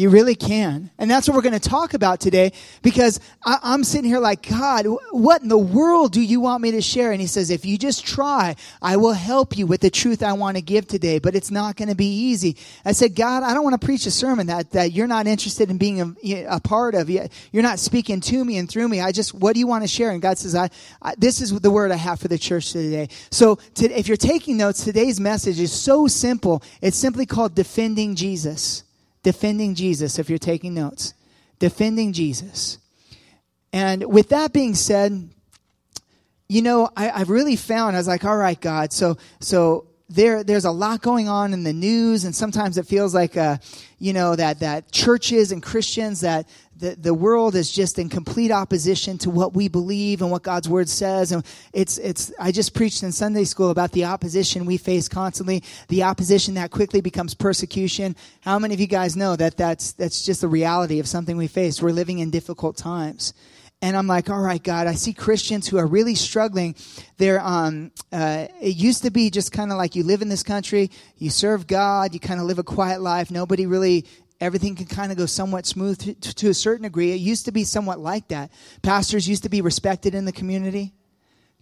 E: You really can. And that's what we're going to talk about today because I, am sitting here like, God, what in the world do you want me to share? And he says, if you just try, I will help you with the truth I want to give today, but it's not going to be easy. I said, God, I don't want to preach a sermon that, that you're not interested in being a, a part of. You're not speaking to me and through me. I just, what do you want to share? And God says, I, I this is the word I have for the church today. So to, if you're taking notes, today's message is so simple. It's simply called defending Jesus defending Jesus, if you're taking notes. Defending Jesus. And with that being said, you know, I, I've really found, I was like, all right, God, so, so there, there's a lot going on in the news, and sometimes it feels like, uh, you know, that, that churches and Christians, that the, the world is just in complete opposition to what we believe and what God's word says. And it's, it's, I just preached in Sunday school about the opposition we face constantly, the opposition that quickly becomes persecution. How many of you guys know that that's, that's just the reality of something we face? We're living in difficult times and I'm like, all right, God, I see Christians who are really struggling. They're, um, uh, it used to be just kind of like you live in this country, you serve God, you kind of live a quiet life. Nobody really, everything can kind of go somewhat smooth to, to a certain degree. It used to be somewhat like that. Pastors used to be respected in the community.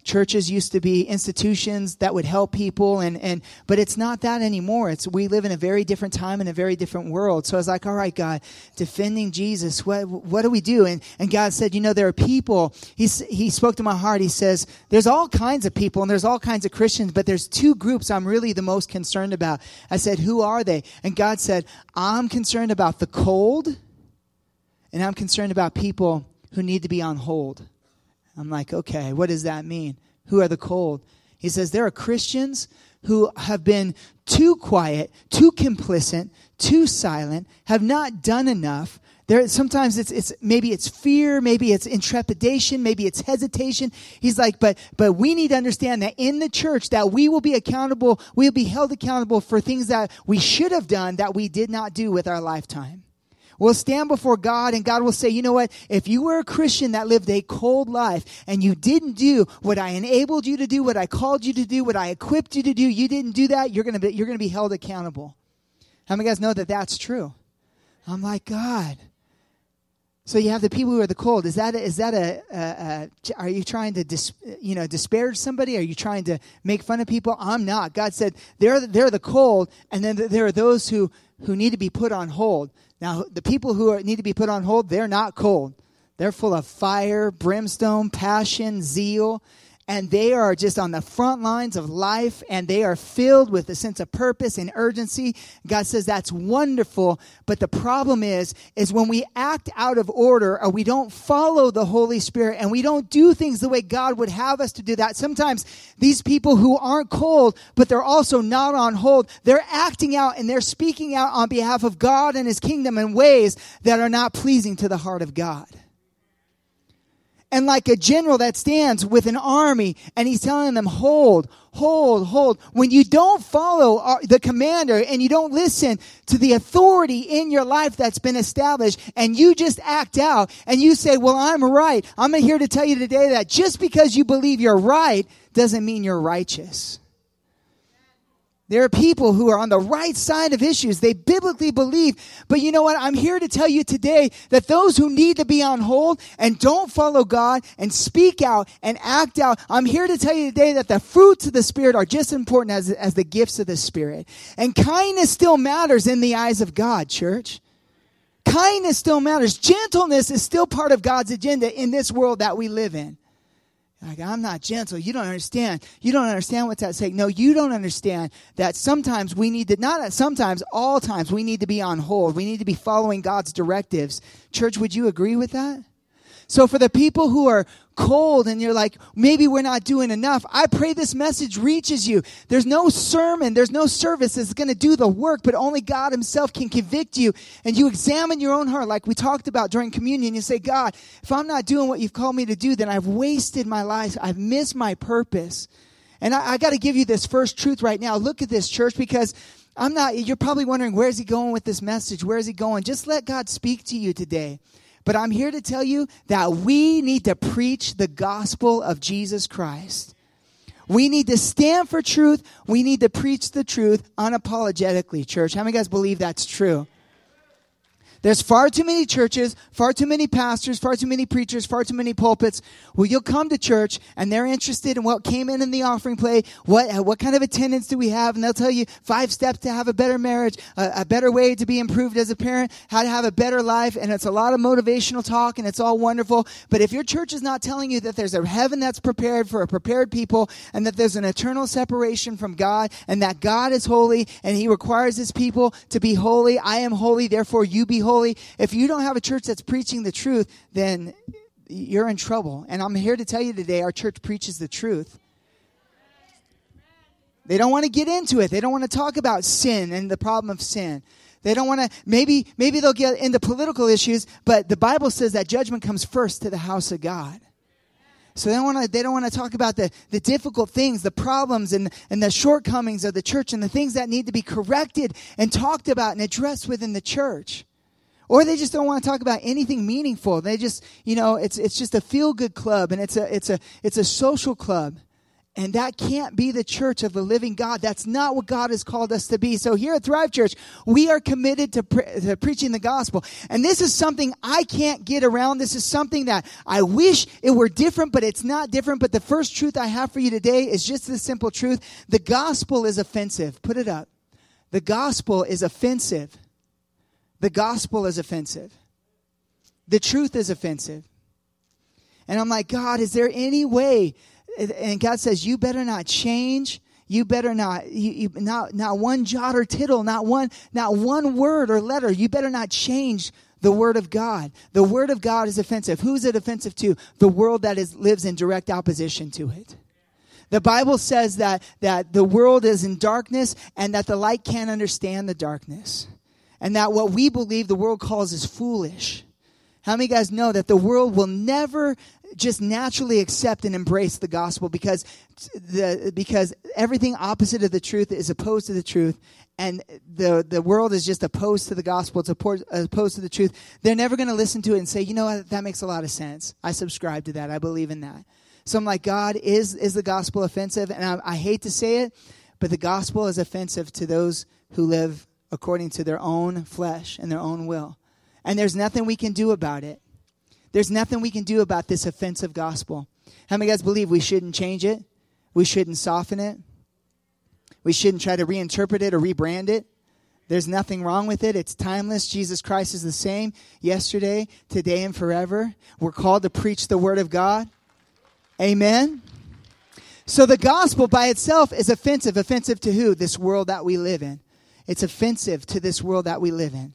E: Churches used to be institutions that would help people and, and but it's not that anymore. It's we live in a very different time in a very different world. So I was like, all right, God, defending Jesus, what what do we do? And and God said, you know, there are people. He he spoke to my heart. He says, there's all kinds of people and there's all kinds of Christians, but there's two groups I'm really the most concerned about. I said, who are they? And God said, I'm concerned about the cold, and I'm concerned about people who need to be on hold. I'm like, okay, what does that mean? Who are the cold? He says there are Christians who have been too quiet, too complicit, too silent, have not done enough. There, sometimes it's, it's maybe it's fear, maybe it's intrepidation, maybe it's hesitation. He's like, but but we need to understand that in the church that we will be accountable, we'll be held accountable for things that we should have done that we did not do with our lifetime. We'll stand before God and God will say, you know what? If you were a Christian that lived a cold life and you didn't do what I enabled you to do, what I called you to do, what I equipped you to do, you didn't do that, you're going to be, you're going to be held accountable. How many guys know that that's true? I'm like, God. So you have the people who are the cold. Is that a, is that a, a, a are you trying to dis, you know disparage somebody? Are you trying to make fun of people? I'm not. God said they're they're the cold, and then there are those who who need to be put on hold. Now the people who are, need to be put on hold, they're not cold. They're full of fire, brimstone, passion, zeal, and they are just on the front lines of life and they are filled with a sense of purpose and urgency. God says that's wonderful, but the problem is is when we act out of order or we don't follow the Holy Spirit and we don't do things the way God would have us to do that. Sometimes these people who aren't cold, but they're also not on hold, they're acting out and they're speaking out on behalf of God and his kingdom in ways that are not pleasing to the heart of God and like a general that stands with an army and he's telling them hold hold hold. When you don't follow the commander and you don't listen to the authority in your life that's been established and you just act out and you say well i'm right. I'm here to tell you today that just because you believe you're right doesn't mean you're righteous there are people who are on the right side of issues. They biblically believe. But you know what? I'm here to tell you today that those who need to be on hold and don't follow God and speak out and act out, I'm here to tell you today that the fruits of the Spirit are just as important as, as the gifts of the Spirit. And kindness still matters in the eyes of God, church. Kindness still matters. Gentleness is still part of God's agenda in this world that we live in. Like, I'm not gentle. You don't understand. You don't understand what's at stake. No, you don't understand that sometimes we need to, not sometimes, all times, we need to be on hold. We need to be following God's directives. Church, would you agree with that? So for the people who are cold and you're like, maybe we're not doing enough, I pray this message reaches you. There's no sermon, there's no service that's going to do the work, but only God Himself can convict you. And you examine your own heart, like we talked about during communion. You say, God, if I'm not doing what you've called me to do, then I've wasted my life. I've missed my purpose. And I, I got to give you this first truth right now. Look at this, church, because I'm not, you're probably wondering, where's he going with this message? Where's he going? Just let God speak to you today. But I'm here to tell you that we need to preach the gospel of Jesus Christ. We need to stand for truth. We need to preach the truth unapologetically, church. How many guys believe that's true? There's far too many churches, far too many pastors, far too many preachers, far too many pulpits. Well, you'll come to church and they're interested in what came in in the offering plate. What uh, what kind of attendance do we have? And they'll tell you five steps to have a better marriage, a, a better way to be improved as a parent, how to have a better life. And it's a lot of motivational talk and it's all wonderful. But if your church is not telling you that there's a heaven that's prepared for a prepared people and that there's an eternal separation from God and that God is holy and He requires His people to be holy, I am holy, therefore you be holy. If you don't have a church that's preaching the truth, then you're in trouble. And I'm here to tell you today our church preaches the truth. They don't want to get into it. They don't want to talk about sin and the problem of sin. They don't want to maybe maybe they'll get into political issues, but the Bible says that judgment comes first to the house of God. So they don't want to they don't want to talk about the, the difficult things, the problems and, and the shortcomings of the church and the things that need to be corrected and talked about and addressed within the church. Or they just don't want to talk about anything meaningful. They just, you know, it's it's just a feel good club and it's a it's a it's a social club. And that can't be the church of the living God. That's not what God has called us to be. So here at Thrive Church, we are committed to, pre- to preaching the gospel. And this is something I can't get around. This is something that I wish it were different, but it's not different. But the first truth I have for you today is just the simple truth. The gospel is offensive. Put it up. The gospel is offensive. The gospel is offensive. The truth is offensive. And I'm like, God, is there any way? And God says, you better not change. You better not, you, you, not, not one jot or tittle, not one, not one word or letter. You better not change the word of God. The word of God is offensive. Who's it offensive to? The world that is, lives in direct opposition to it. The Bible says that, that the world is in darkness and that the light can't understand the darkness. And that what we believe the world calls is foolish. How many guys know that the world will never just naturally accept and embrace the gospel because the because everything opposite of the truth is opposed to the truth and the the world is just opposed to the gospel it's opposed, opposed to the truth. They're never going to listen to it and say you know what? That makes a lot of sense. I subscribe to that. I believe in that. So i'm like god is is the gospel offensive? And I, I hate to say it but the gospel is offensive to those who live according to their own flesh and their own will and there's nothing we can do about it. There's nothing we can do about this offensive gospel. How many guys believe we shouldn't change it? We shouldn't soften it? We shouldn't try to reinterpret it or rebrand it? There's nothing wrong with it. It's timeless. Jesus Christ is the same yesterday, today, and forever. We're called to preach the word of God. Amen. So the gospel by itself is offensive. Offensive to who? This world that we live in. It's offensive to this world that we live in.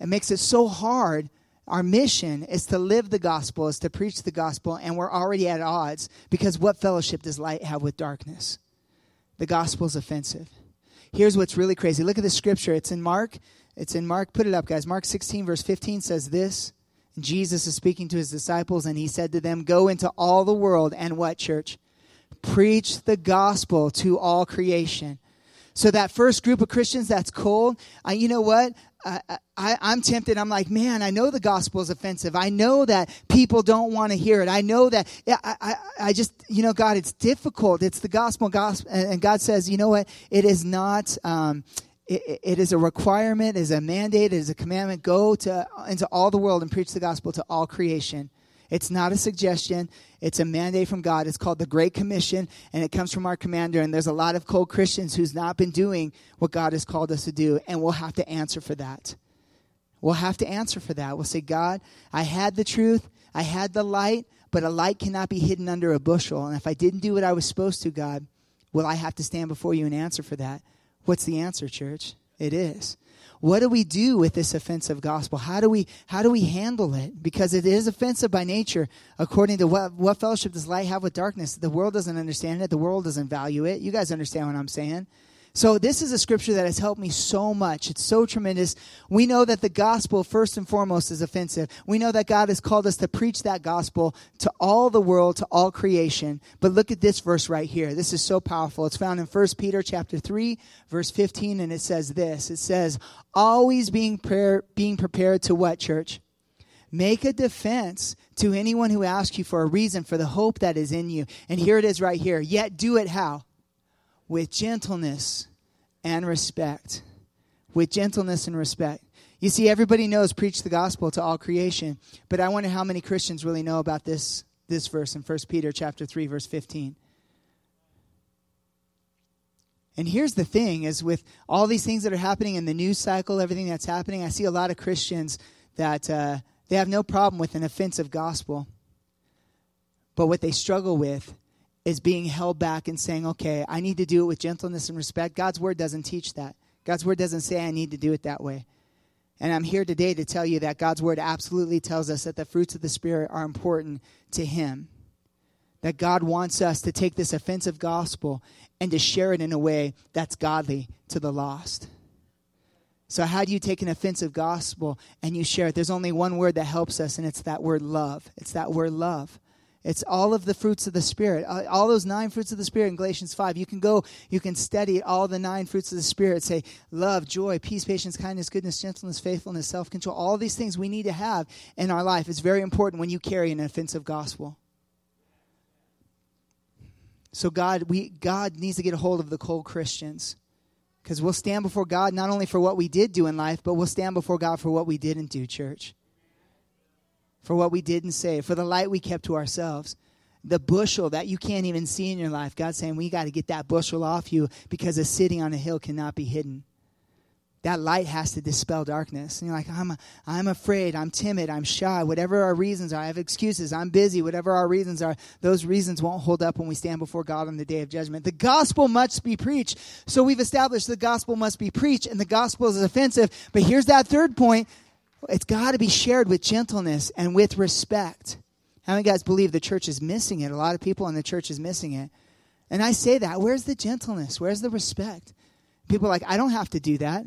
E: It makes it so hard. Our mission is to live the gospel, is to preach the gospel, and we're already at odds because what fellowship does light have with darkness? The gospel is offensive. Here's what's really crazy. Look at the scripture. It's in Mark. It's in Mark. Put it up, guys. Mark 16, verse 15 says this. Jesus is speaking to his disciples, and he said to them, Go into all the world and what, church? Preach the gospel to all creation. So that first group of Christians that's cold, uh, you know what? I, I, I'm tempted. I'm like, man, I know the gospel is offensive. I know that people don't want to hear it. I know that I, I, I just, you know, God, it's difficult. It's the gospel, gospel, and God says, you know what? It is not. Um, it, it is a requirement, it is a mandate, it is a commandment. Go to into all the world and preach the gospel to all creation. It's not a suggestion. It's a mandate from God. It's called the Great Commission, and it comes from our commander. And there's a lot of cold Christians who's not been doing what God has called us to do, and we'll have to answer for that. We'll have to answer for that. We'll say, God, I had the truth, I had the light, but a light cannot be hidden under a bushel. And if I didn't do what I was supposed to, God, will I have to stand before you and answer for that? What's the answer, church? It is. What do we do with this offensive gospel? How do we how do we handle it? Because it is offensive by nature. According to what what fellowship does light have with darkness? The world doesn't understand it. The world doesn't value it. You guys understand what I'm saying? So this is a scripture that has helped me so much. It's so tremendous. We know that the gospel first and foremost is offensive. We know that God has called us to preach that gospel to all the world, to all creation. But look at this verse right here. This is so powerful. It's found in 1 Peter chapter 3, verse 15 and it says this. It says, "Always being prayer, being prepared to what, church? Make a defense to anyone who asks you for a reason for the hope that is in you." And here it is right here. Yet do it how? With gentleness and respect. With gentleness and respect. You see, everybody knows preach the gospel to all creation, but I wonder how many Christians really know about this, this verse in 1 Peter chapter 3, verse 15. And here's the thing is with all these things that are happening in the news cycle, everything that's happening, I see a lot of Christians that uh, they have no problem with an offensive gospel. But what they struggle with is being held back and saying, okay, I need to do it with gentleness and respect. God's word doesn't teach that. God's word doesn't say I need to do it that way. And I'm here today to tell you that God's word absolutely tells us that the fruits of the Spirit are important to Him. That God wants us to take this offensive gospel and to share it in a way that's godly to the lost. So, how do you take an offensive gospel and you share it? There's only one word that helps us, and it's that word love. It's that word love. It's all of the fruits of the Spirit. Uh, all those nine fruits of the Spirit in Galatians 5. You can go, you can study all the nine fruits of the Spirit. Say love, joy, peace, patience, kindness, goodness, gentleness, faithfulness, self control. All these things we need to have in our life. It's very important when you carry an offensive gospel. So God, we God needs to get a hold of the cold Christians. Because we'll stand before God not only for what we did do in life, but we'll stand before God for what we didn't do, church. For what we didn't say, for the light we kept to ourselves. The bushel that you can't even see in your life. God's saying, we got to get that bushel off you because a city on a hill cannot be hidden that light has to dispel darkness. And you're like, I'm, I'm afraid, I'm timid, I'm shy, whatever our reasons are, I have excuses, I'm busy, whatever our reasons are, those reasons won't hold up when we stand before God on the day of judgment. The gospel must be preached. So we've established the gospel must be preached, and the gospel is offensive. But here's that third point it's got to be shared with gentleness and with respect. How many guys believe the church is missing it? A lot of people in the church is missing it. And I say that. Where's the gentleness? Where's the respect? People are like, I don't have to do that.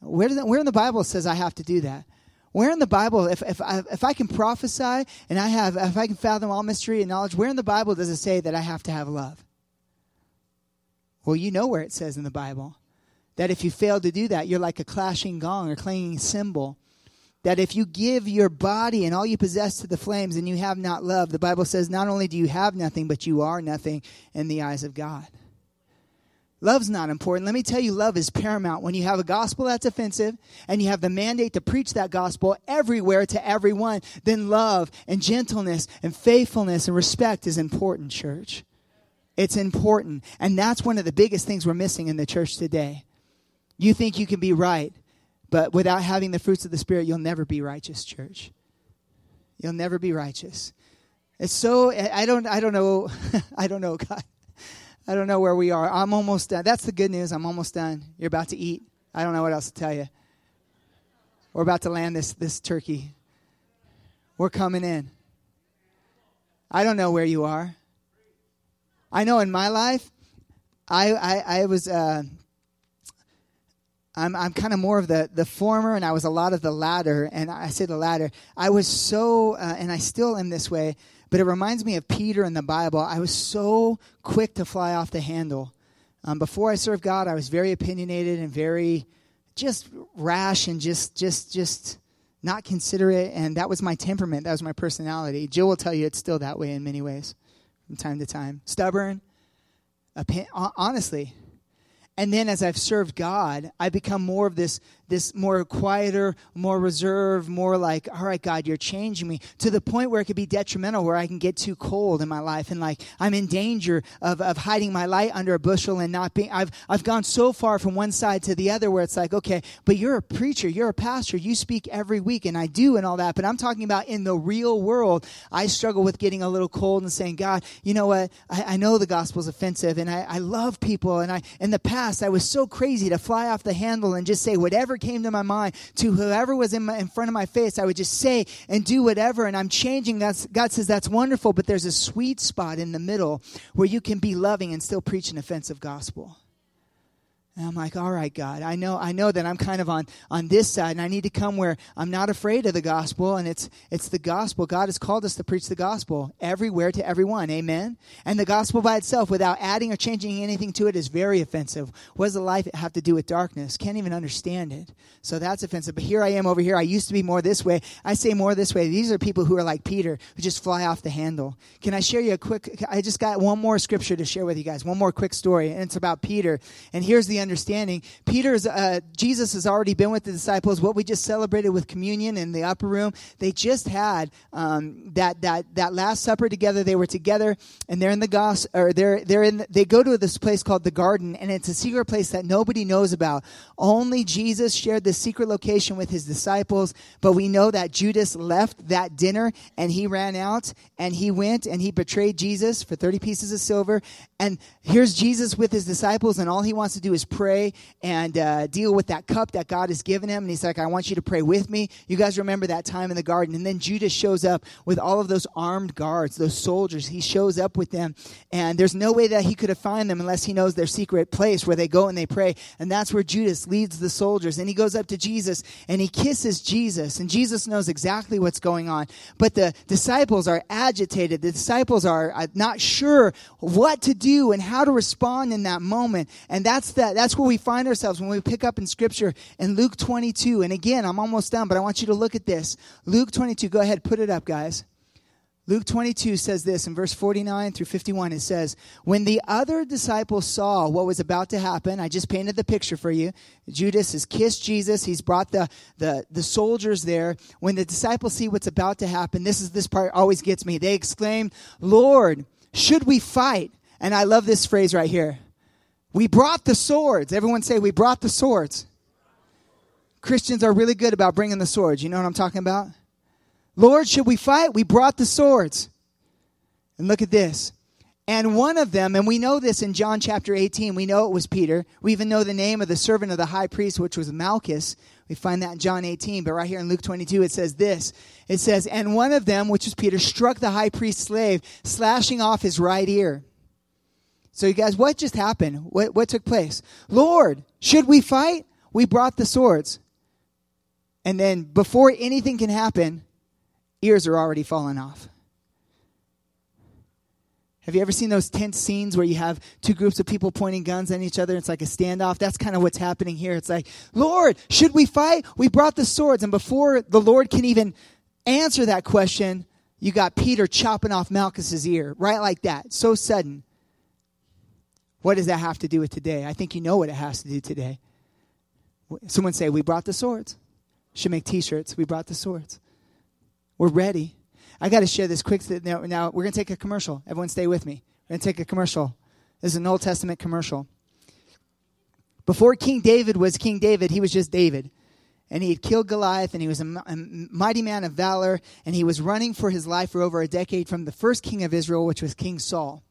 E: Where, where in the Bible says I have to do that? Where in the Bible, if, if, I, if I can prophesy and I have, if I can fathom all mystery and knowledge, where in the Bible does it say that I have to have love? Well, you know where it says in the Bible that if you fail to do that, you're like a clashing gong or clanging cymbal. That if you give your body and all you possess to the flames and you have not love, the Bible says not only do you have nothing, but you are nothing in the eyes of God. Love's not important. Let me tell you, love is paramount. When you have a gospel that's offensive and you have the mandate to preach that gospel everywhere to everyone, then love and gentleness and faithfulness and respect is important, church. It's important. And that's one of the biggest things we're missing in the church today. You think you can be right, but without having the fruits of the Spirit, you'll never be righteous, church. You'll never be righteous. It's so, I don't, I don't know, I don't know, God. I don't know where we are. I'm almost done. That's the good news. I'm almost done. You're about to eat. I don't know what else to tell you. We're about to land this, this turkey. We're coming in. I don't know where you are. I know in my life, I, I, I was, uh, I'm, I'm kind of more of the, the former, and I was a lot of the latter. And I say the latter. I was so, uh, and I still am this way, but it reminds me of Peter in the Bible. I was so quick to fly off the handle. Um, before I served God, I was very opinionated and very just rash and just just just not considerate. And that was my temperament. That was my personality. Jill will tell you it's still that way in many ways, from time to time. Stubborn. Honestly, and then as I've served God, I become more of this this more quieter, more reserved, more like, all right, God, you're changing me to the point where it could be detrimental, where I can get too cold in my life and like I'm in danger of, of hiding my light under a bushel and not being, I've, I've gone so far from one side to the other where it's like, okay, but you're a preacher, you're a pastor, you speak every week and I do and all that. But I'm talking about in the real world, I struggle with getting a little cold and saying, God, you know what? I, I know the gospel's offensive and I, I love people. And I, in the past, I was so crazy to fly off the handle and just say whatever came to my mind to whoever was in, my, in front of my face. I would just say and do whatever, and I'm changing. That's, God says that's wonderful, but there's a sweet spot in the middle where you can be loving and still preach an offensive gospel. And I'm like, all right, God, I know, I know that I'm kind of on, on this side and I need to come where I'm not afraid of the gospel and it's, it's the gospel. God has called us to preach the gospel everywhere to everyone. Amen. And the gospel by itself without adding or changing anything to it is very offensive. What does the life have to do with darkness? Can't even understand it. So that's offensive. But here I am over here. I used to be more this way. I say more this way. These are people who are like Peter, who just fly off the handle. Can I share you a quick, I just got one more scripture to share with you guys. One more quick story. And it's about Peter. And here's the understanding. Peter's, uh, Jesus has already been with the disciples. What we just celebrated with communion in the upper room, they just had um, that that that Last Supper together. They were together, and they're in the gospel, or they're they're in. They go to this place called the Garden, and it's a secret place that nobody knows about. Only Jesus shared the secret location with his disciples. But we know that Judas left that dinner, and he ran out, and he went and he betrayed Jesus for thirty pieces of silver. And here's Jesus with his disciples, and all he wants to do is pray and uh, deal with that cup that God has given him. And he's like, I want you to pray with me. You guys remember that time in the garden. And then Judas shows up with all of those armed guards, those soldiers. He shows up with them. And there's no way that he could have found them unless he knows their secret place where they go and they pray. And that's where Judas leads the soldiers. And he goes up to Jesus and he kisses Jesus. And Jesus knows exactly what's going on. But the disciples are agitated. The disciples are uh, not sure what to do and how to respond in that moment. And that's that, that's where we find ourselves when we pick up in scripture in Luke 22. And again, I'm almost done, but I want you to look at this. Luke 22. Go ahead, put it up, guys. Luke 22 says this in verse 49 through 51. It says, When the other disciples saw what was about to happen, I just painted the picture for you. Judas has kissed Jesus. He's brought the, the, the soldiers there. When the disciples see what's about to happen, this is this part always gets me. They exclaim, Lord, should we fight? And I love this phrase right here. We brought the swords. Everyone say, We brought the swords. Christians are really good about bringing the swords. You know what I'm talking about? Lord, should we fight? We brought the swords. And look at this. And one of them, and we know this in John chapter 18, we know it was Peter. We even know the name of the servant of the high priest, which was Malchus. We find that in John 18, but right here in Luke 22, it says this. It says, And one of them, which was Peter, struck the high priest's slave, slashing off his right ear. So, you guys, what just happened? What, what took place? Lord, should we fight? We brought the swords. And then, before anything can happen, ears are already falling off. Have you ever seen those tense scenes where you have two groups of people pointing guns at each other? It's like a standoff. That's kind of what's happening here. It's like, Lord, should we fight? We brought the swords. And before the Lord can even answer that question, you got Peter chopping off Malchus's ear, right like that. So sudden. What does that have to do with today? I think you know what it has to do today. Someone say, We brought the swords. Should make t shirts. We brought the swords. We're ready. I got to share this quick. Now, now we're going to take a commercial. Everyone, stay with me. We're going to take a commercial. This is an Old Testament commercial. Before King David was King David, he was just David. And he had killed Goliath, and he was a, a mighty man of valor, and he was running for his life for over a decade from the first king of Israel, which was King Saul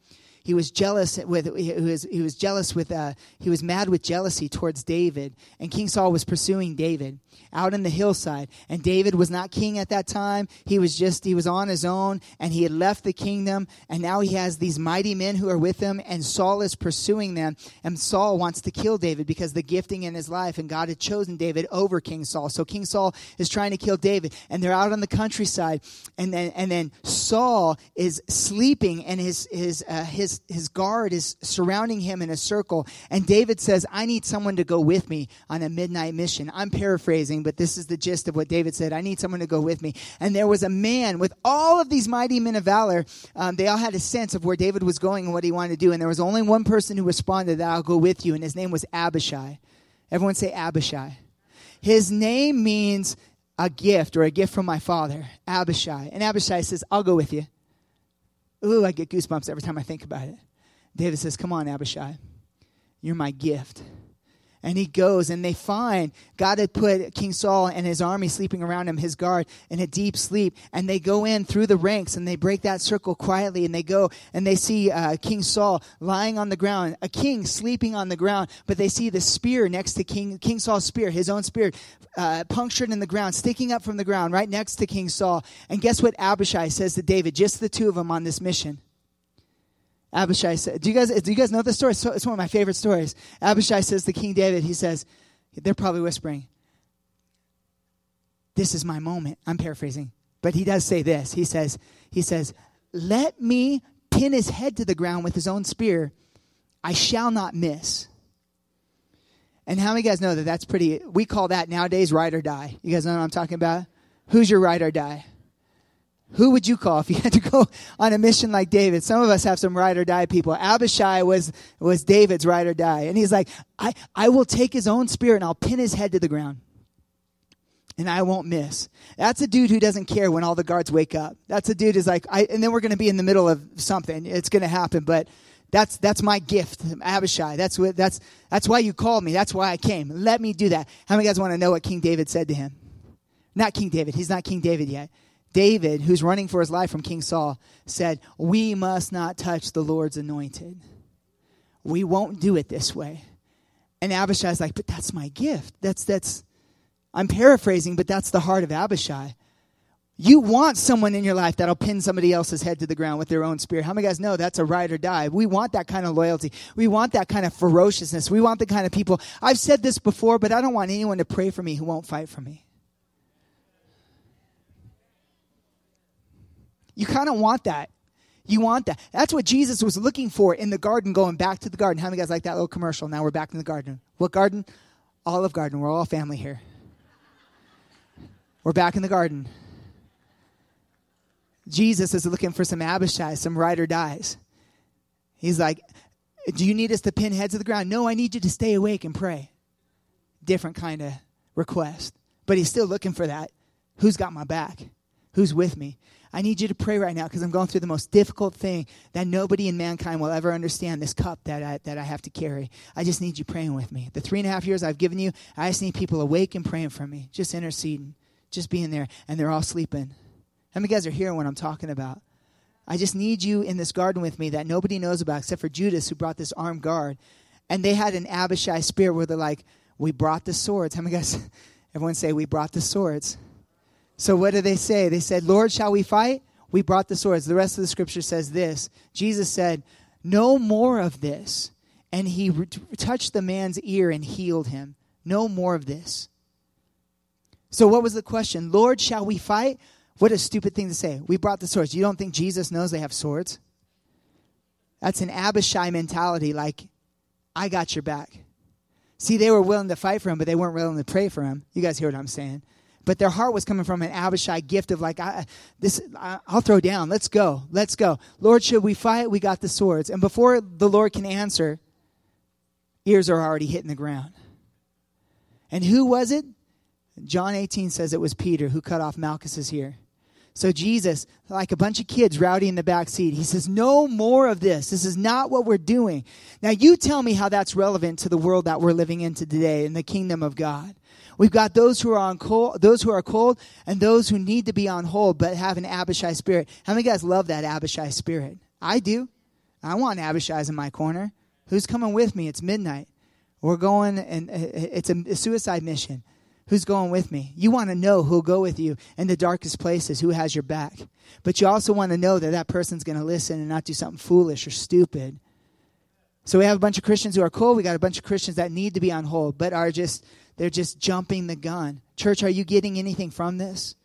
E: he was jealous with he was he was jealous with uh, he was mad with jealousy towards David. And King Saul was pursuing David out in the hillside. And David was not king at that time. He was just he was on his own and he had left the kingdom. And now he has these mighty men who are with him and Saul is pursuing them. And Saul wants to kill David because the gifting in his life and God had chosen David over King Saul. So King Saul is trying to kill David and they're out on the countryside. And then and then Saul is sleeping and his his uh, his his, guard is surrounding him in a circle. And David says, I need someone to go with me on a midnight mission. I'm paraphrasing, but this is the gist of what David said. I need someone to go with me. And there was a man with all of these mighty men of valor. Um, they all had a sense of where David was going and what he wanted to do. And there was only one person who responded that I'll go with you. And his name was Abishai. Everyone say Abishai. His name means a gift or a gift from my father, Abishai. And Abishai says, I'll go with you. Ooh, I get goosebumps every time I think about it. David says, Come on, Abishai. You're my gift. And he goes, and they find God had put King Saul and his army sleeping around him, his guard, in a deep sleep. And they go in through the ranks and they break that circle quietly. And they go and they see uh, King Saul lying on the ground, a king sleeping on the ground. But they see the spear next to King, King Saul's spear, his own spear, uh, punctured in the ground, sticking up from the ground right next to King Saul. And guess what Abishai says to David, just the two of them on this mission? Abishai said, "Do you guys do you guys know this story? It's one of my favorite stories." Abishai says to King David, he says, "They're probably whispering, this is my moment." I'm paraphrasing, but he does say this. He says, "He says, let me pin his head to the ground with his own spear. I shall not miss." And how many guys know that that's pretty? We call that nowadays ride or die. You guys know what I'm talking about? Who's your ride or die? Who would you call if you had to go on a mission like David? Some of us have some ride or die people. Abishai was, was David's ride or die. And he's like, I, I will take his own spear and I'll pin his head to the ground. And I won't miss. That's a dude who doesn't care when all the guards wake up. That's a dude who's like, I, and then we're going to be in the middle of something. It's going to happen, but that's, that's my gift, Abishai. That's what, that's, that's why you called me. That's why I came. Let me do that. How many guys want to know what King David said to him? Not King David. He's not King David yet. David, who's running for his life from King Saul, said, We must not touch the Lord's anointed. We won't do it this way. And Abishai's like, But that's my gift. That's, that's, I'm paraphrasing, but that's the heart of Abishai. You want someone in your life that'll pin somebody else's head to the ground with their own spear. How many guys know that's a ride or die? We want that kind of loyalty. We want that kind of ferociousness. We want the kind of people. I've said this before, but I don't want anyone to pray for me who won't fight for me. You kind of want that. You want that. That's what Jesus was looking for in the garden, going back to the garden. How many guys like that little commercial? Now we're back in the garden. What garden? Olive Garden. We're all family here. We're back in the garden. Jesus is looking for some Abishai, some ride or dies. He's like, Do you need us to pin heads to the ground? No, I need you to stay awake and pray. Different kind of request. But he's still looking for that. Who's got my back? Who's with me? I need you to pray right now because I'm going through the most difficult thing that nobody in mankind will ever understand this cup that I, that I have to carry. I just need you praying with me. The three and a half years I've given you, I just need people awake and praying for me, just interceding, just being there. And they're all sleeping. How many guys are hearing what I'm talking about? I just need you in this garden with me that nobody knows about except for Judas, who brought this armed guard. And they had an Abishai spirit where they're like, We brought the swords. How many guys? Everyone say, We brought the swords. So what did they say? They said, Lord, shall we fight? We brought the swords. The rest of the scripture says this Jesus said, No more of this. And he re- touched the man's ear and healed him. No more of this. So what was the question? Lord, shall we fight? What a stupid thing to say. We brought the swords. You don't think Jesus knows they have swords? That's an Abishai mentality, like, I got your back. See, they were willing to fight for him, but they weren't willing to pray for him. You guys hear what I'm saying? But their heart was coming from an Abishai gift of like, I, this, I, I'll throw down. Let's go. Let's go. Lord, should we fight? We got the swords. And before the Lord can answer, ears are already hitting the ground. And who was it? John 18 says it was Peter who cut off Malchus's ear. So Jesus, like a bunch of kids rowdy in the back seat, he says, No more of this. This is not what we're doing. Now you tell me how that's relevant to the world that we're living in today in the kingdom of God. We've got those who are on cold, those who are cold, and those who need to be on hold but have an Abishai spirit. How many guys love that Abishai spirit? I do. I want Abishai's in my corner. Who's coming with me? It's midnight. We're going, and uh, it's a, a suicide mission. Who's going with me? You want to know who'll go with you in the darkest places, who has your back. But you also want to know that that person's going to listen and not do something foolish or stupid. So we have a bunch of Christians who are cool. We got a bunch of Christians that need to be on hold, but are just they're just jumping the gun. Church, are you getting anything from this?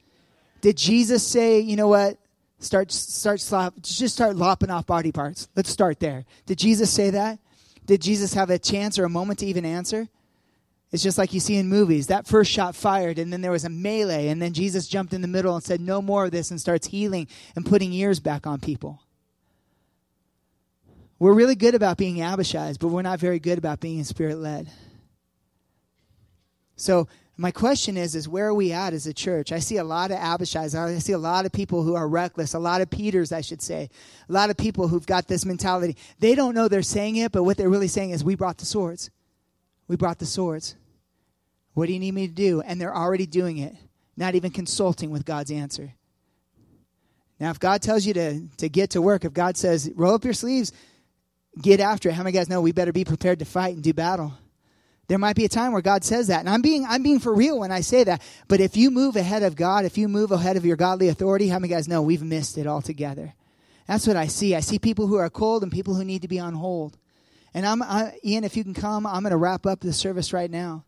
E: Did Jesus say, you know what? Start start slop, just start lopping off body parts. Let's start there. Did Jesus say that? Did Jesus have a chance or a moment to even answer? It's just like you see in movies. That first shot fired, and then there was a melee, and then Jesus jumped in the middle and said, No more of this, and starts healing and putting ears back on people. We're really good about being Abishai's, but we're not very good about being spirit led. So, my question is is where are we at as a church? I see a lot of abishais i see a lot of people who are reckless a lot of peters i should say a lot of people who've got this mentality. They don't know they're saying it but what they're really saying is we brought the swords. We brought the swords. What do you need me to do? And they're already doing it not even consulting with god's answer. Now if god tells you to, to get to work if god says roll up your sleeves get after it how many guys know we better be prepared to fight and do battle there might be a time where God says that. And I'm being I'm being for real when I say that. But if you move ahead of God, if you move ahead of your godly authority, how many guys know we've missed it altogether? That's what I see. I see people who are cold and people who need to be on hold. And I'm I, Ian, if you can come, I'm going to wrap up the service right now.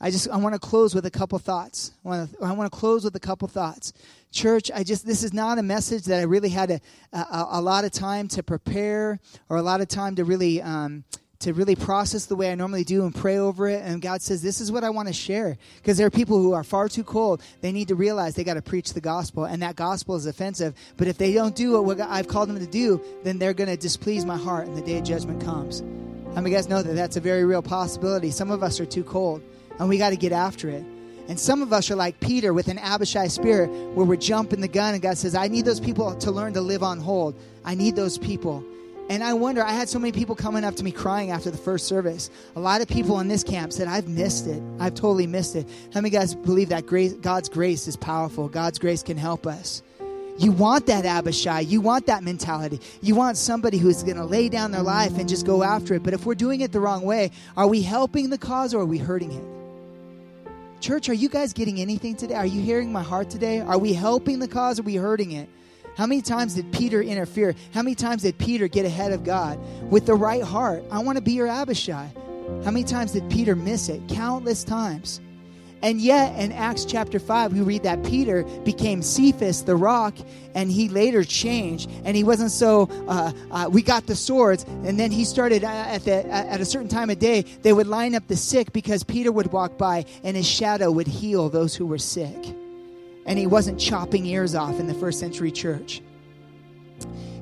E: I just I want to close with a couple thoughts. I want to close with a couple thoughts. Church, I just this is not a message that I really had a a, a lot of time to prepare or a lot of time to really um, to really process the way I normally do and pray over it. And God says, This is what I want to share. Because there are people who are far too cold. They need to realize they got to preach the gospel, and that gospel is offensive. But if they don't do what I've called them to do, then they're going to displease my heart, and the day of judgment comes. How many guys know that that's a very real possibility? Some of us are too cold, and we got to get after it. And some of us are like Peter with an Abishai spirit where we're jumping the gun, and God says, I need those people to learn to live on hold. I need those people. And I wonder, I had so many people coming up to me crying after the first service. A lot of people in this camp said, I've missed it. I've totally missed it. How many guys believe that grace, God's grace is powerful? God's grace can help us. You want that Abishai. You want that mentality. You want somebody who's going to lay down their life and just go after it. But if we're doing it the wrong way, are we helping the cause or are we hurting it? Church, are you guys getting anything today? Are you hearing my heart today? Are we helping the cause or are we hurting it? How many times did Peter interfere? How many times did Peter get ahead of God with the right heart? I want to be your Abishai. How many times did Peter miss it? Countless times. And yet, in Acts chapter 5, we read that Peter became Cephas, the rock, and he later changed. And he wasn't so, uh, uh, we got the swords. And then he started uh, at, the, at a certain time of day, they would line up the sick because Peter would walk by and his shadow would heal those who were sick and he wasn't chopping ears off in the first century church.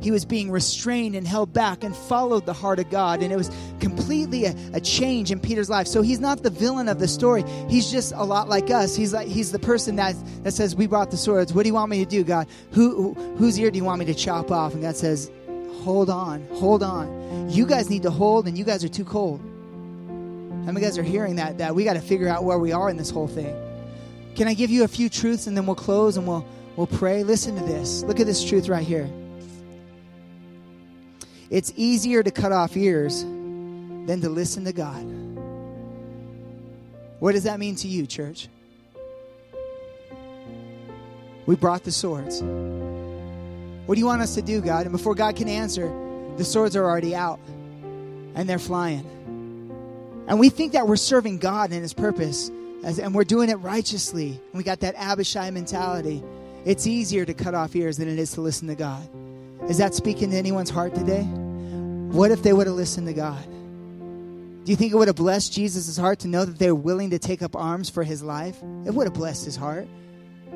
E: he was being restrained and held back and followed the heart of God. And it was completely a, a, change in Peter's life. So he's not the villain of the story. He's just a lot like us. He's like he's the person that, that says, We brought the swords. What do you want me to do, God? Who, who whose ear do you want me to chop off? And God says, Hold on, hold on. You guys need to hold, and you guys are too cold. How many guys are hearing that? That we got to figure out where we are in this whole thing. Can I give you a few truths and then we'll close and we'll we'll pray? Listen to this. Look at this truth right here. It's easier to cut off ears than to listen to God. What does that mean to you, church? We brought the swords. What do you want us to do, God? And before God can answer, the swords are already out and they're flying. And we think that we're serving God and His purpose, as, and we're doing it righteously. We got that Abishai mentality. It's easier to cut off ears than it is to listen to God. Is that speaking to anyone's heart today? What if they would have listened to God? Do you think it would have blessed Jesus' heart to know that they were willing to take up arms for his life? It would have blessed his heart.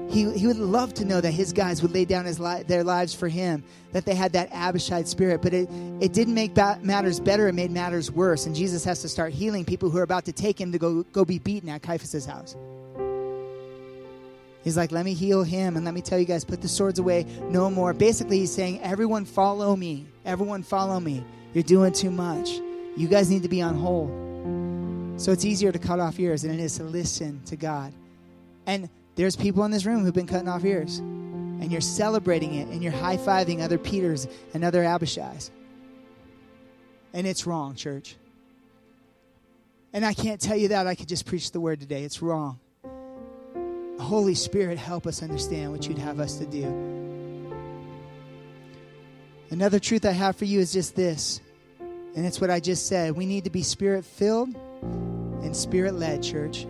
E: He, he would love to know that his guys would lay down his li- their lives for him, that they had that Abishai spirit. But it, it didn't make ba- matters better, it made matters worse. And Jesus has to start healing people who are about to take him to go, go be beaten at Caiaphas' house. He's like, let me heal him and let me tell you guys, put the swords away no more. Basically, he's saying, everyone follow me. Everyone follow me. You're doing too much. You guys need to be on hold. So it's easier to cut off ears than it is to listen to God. And there's people in this room who've been cutting off ears. And you're celebrating it and you're high fiving other Peters and other Abishais. And it's wrong, church. And I can't tell you that. I could just preach the word today. It's wrong. Holy Spirit, help us understand what you'd have us to do. Another truth I have for you is just this, and it's what I just said. We need to be spirit filled and spirit led, church.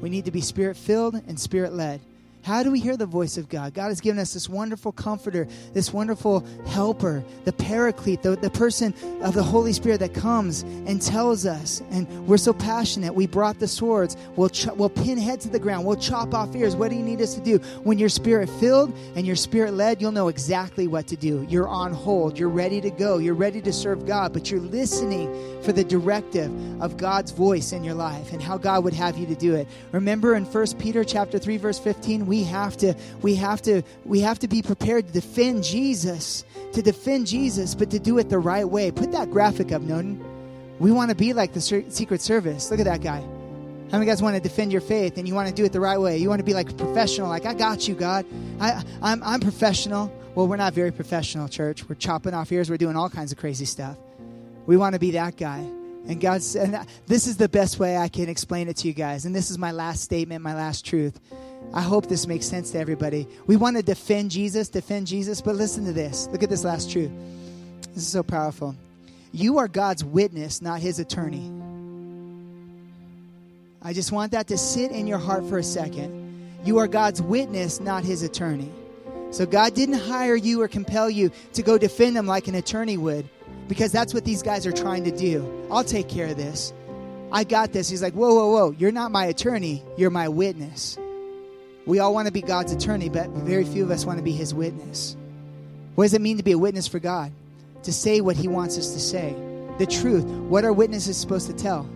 E: We need to be spirit filled and spirit led. How do we hear the voice of God? God has given us this wonderful comforter, this wonderful helper, the paraclete, the, the person of the Holy Spirit that comes and tells us. And we're so passionate. We brought the swords. We'll, ch- we'll pin heads to the ground. We'll chop off ears. What do you need us to do? When you're spirit filled and you're spirit led, you'll know exactly what to do. You're on hold. You're ready to go. You're ready to serve God, but you're listening for the directive of God's voice in your life and how God would have you to do it. Remember in 1 Peter chapter 3 verse 15, we have to we have to we have to be prepared to defend Jesus, to defend Jesus, but to do it the right way. Put that graphic up, Noden. We want to be like the Secret Service. Look at that guy. How many guys want to defend your faith and you want to do it the right way? You want to be like professional, like I got you, God. I, I'm, I'm professional. Well, we're not very professional, church. We're chopping off ears. We're doing all kinds of crazy stuff. We want to be that guy. And God said, this is the best way I can explain it to you guys. And this is my last statement, my last truth. I hope this makes sense to everybody. We want to defend Jesus, defend Jesus, but listen to this. Look at this last truth. This is so powerful. You are God's witness, not his attorney. I just want that to sit in your heart for a second. You are God's witness, not his attorney. So God didn't hire you or compel you to go defend him like an attorney would, because that's what these guys are trying to do. I'll take care of this. I got this. He's like, whoa, whoa, whoa. You're not my attorney, you're my witness. We all want to be God's attorney, but very few of us want to be his witness. What does it mean to be a witness for God? To say what he wants us to say. The truth. What are witnesses supposed to tell?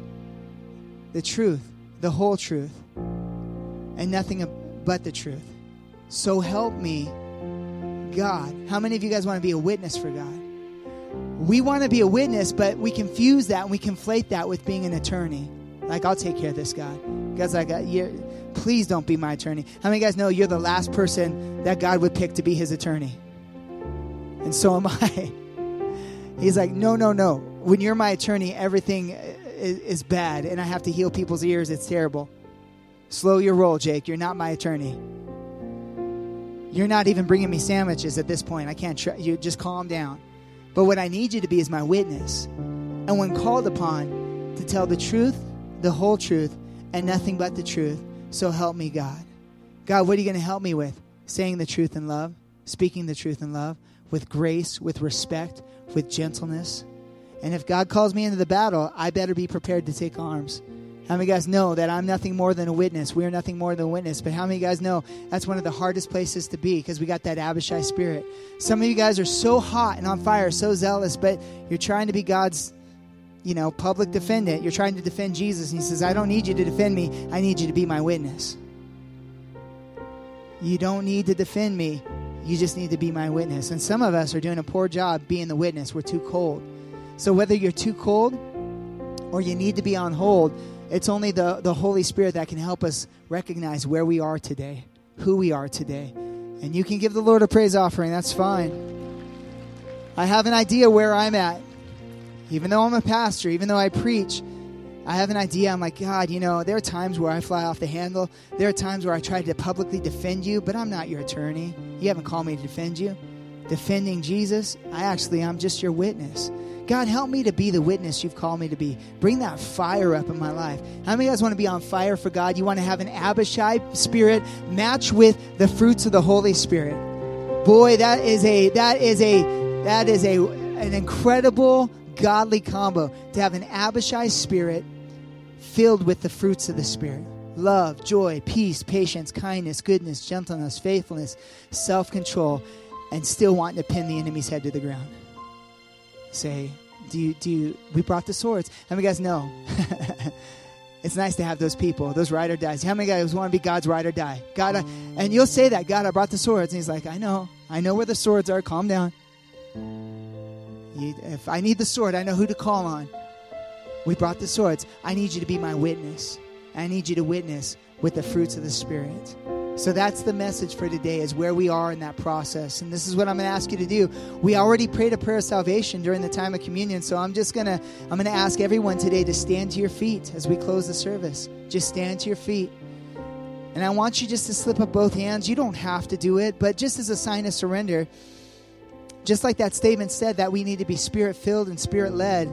E: The truth, the whole truth, and nothing but the truth. So help me, God. How many of you guys want to be a witness for God? We want to be a witness, but we confuse that and we conflate that with being an attorney. Like, I'll take care of this, God. God's like, uh, you're, please don't be my attorney. How many guys know you're the last person that God would pick to be his attorney? And so am I. He's like, no, no, no. When you're my attorney, everything is, bad, and I have to heal people's ears. It's terrible. Slow your roll, Jake. You're not my attorney. You're not even bringing me sandwiches at this point. I can't. Tr- you just calm down. But what I need you to be is my witness. And when called upon to tell the truth, the whole truth, and nothing but the truth, so help me, God. God, what are you going to help me with? Saying the truth in love, speaking the truth in love, with grace, with respect, with gentleness. And if God calls me into the battle, I better be prepared to take arms. How many guys know that I'm nothing more than a witness? We're nothing more than a witness. But how many guys know that's one of the hardest places to be because we got that Abishai spirit? Some of you guys are so hot and on fire, so zealous, but you're trying to be God's, you know, public defendant. You're trying to defend Jesus. And he says, I don't need you to defend me. I need you to be my witness. You don't need to defend me. You just need to be my witness. And some of us are doing a poor job being the witness. We're too cold. So whether you're too cold or you need to be on hold, it's only the, the Holy Spirit that can help us recognize where we are today, who we are today. And you can give the Lord a praise offering, that's fine. I have an idea where I'm at. Even though I'm a pastor, even though I preach, I have an idea. I'm like, God, you know, there are times where I fly off the handle. There are times where I try to publicly defend you, but I'm not your attorney. You haven't called me to defend you. Defending Jesus, I actually, I'm just your witness. God, help me to be the witness you've called me to be. Bring that fire up in my life. How many of you guys want to be on fire for God? You want to have an Abishai spirit match with the fruits of the Holy Spirit. Boy, that is a that is a that is a an incredible godly combo to have an Abishai spirit filled with the fruits of the Spirit love, joy, peace, patience, kindness, goodness, gentleness, faithfulness, self control, and still wanting to pin the enemy's head to the ground. Say, do you, do you, we brought the swords. How many guys know? it's nice to have those people, those ride or dies. How many guys want to be God's ride or die? God, I, and you'll say that, God, I brought the swords. And he's like, I know. I know where the swords are. Calm down. You, if I need the sword, I know who to call on. We brought the swords. I need you to be my witness. I need you to witness with the fruits of the Spirit. So that's the message for today is where we are in that process. And this is what I'm going to ask you to do. We already prayed a prayer of salvation during the time of communion, so I'm just going to I'm going to ask everyone today to stand to your feet as we close the service. Just stand to your feet. And I want you just to slip up both hands. You don't have to do it, but just as a sign of surrender, just like that statement said that we need to be spirit filled and spirit led.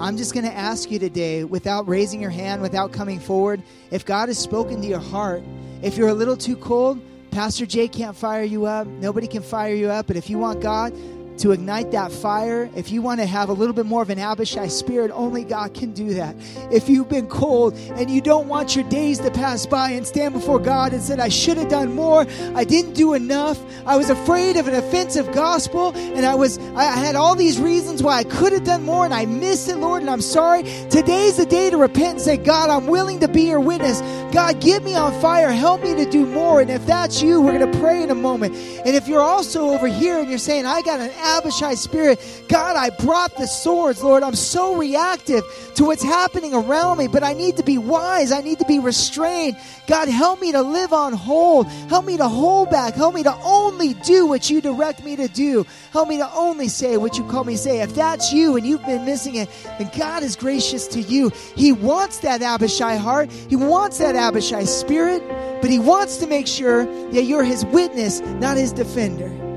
E: I'm just going to ask you today, without raising your hand, without coming forward, if God has spoken to your heart, if you're a little too cold, Pastor Jay can't fire you up. Nobody can fire you up. But if you want God to ignite that fire, if you want to have a little bit more of an Abishai spirit, only God can do that. If you've been cold and you don't want your days to pass by and stand before God and said, I should have done more, I didn't do enough, I was afraid of an offensive gospel, and I was I had all these reasons why I could have done more and I missed it, Lord, and I'm sorry. Today's the day to repent and say, God, I'm willing to be your witness. God, get me on fire, help me to do more. And if that's you, we're gonna pray in a moment. And if you're also over here and you're saying, I got an Abishai spirit. God, I brought the swords, Lord. I'm so reactive to what's happening around me, but I need to be wise. I need to be restrained. God, help me to live on hold. Help me to hold back. Help me to only do what you direct me to do. Help me to only say what you call me to say. If that's you and you've been missing it, then God is gracious to you. He wants that Abishai heart. He wants that Abishai spirit, but he wants to make sure that you're his witness, not his defender.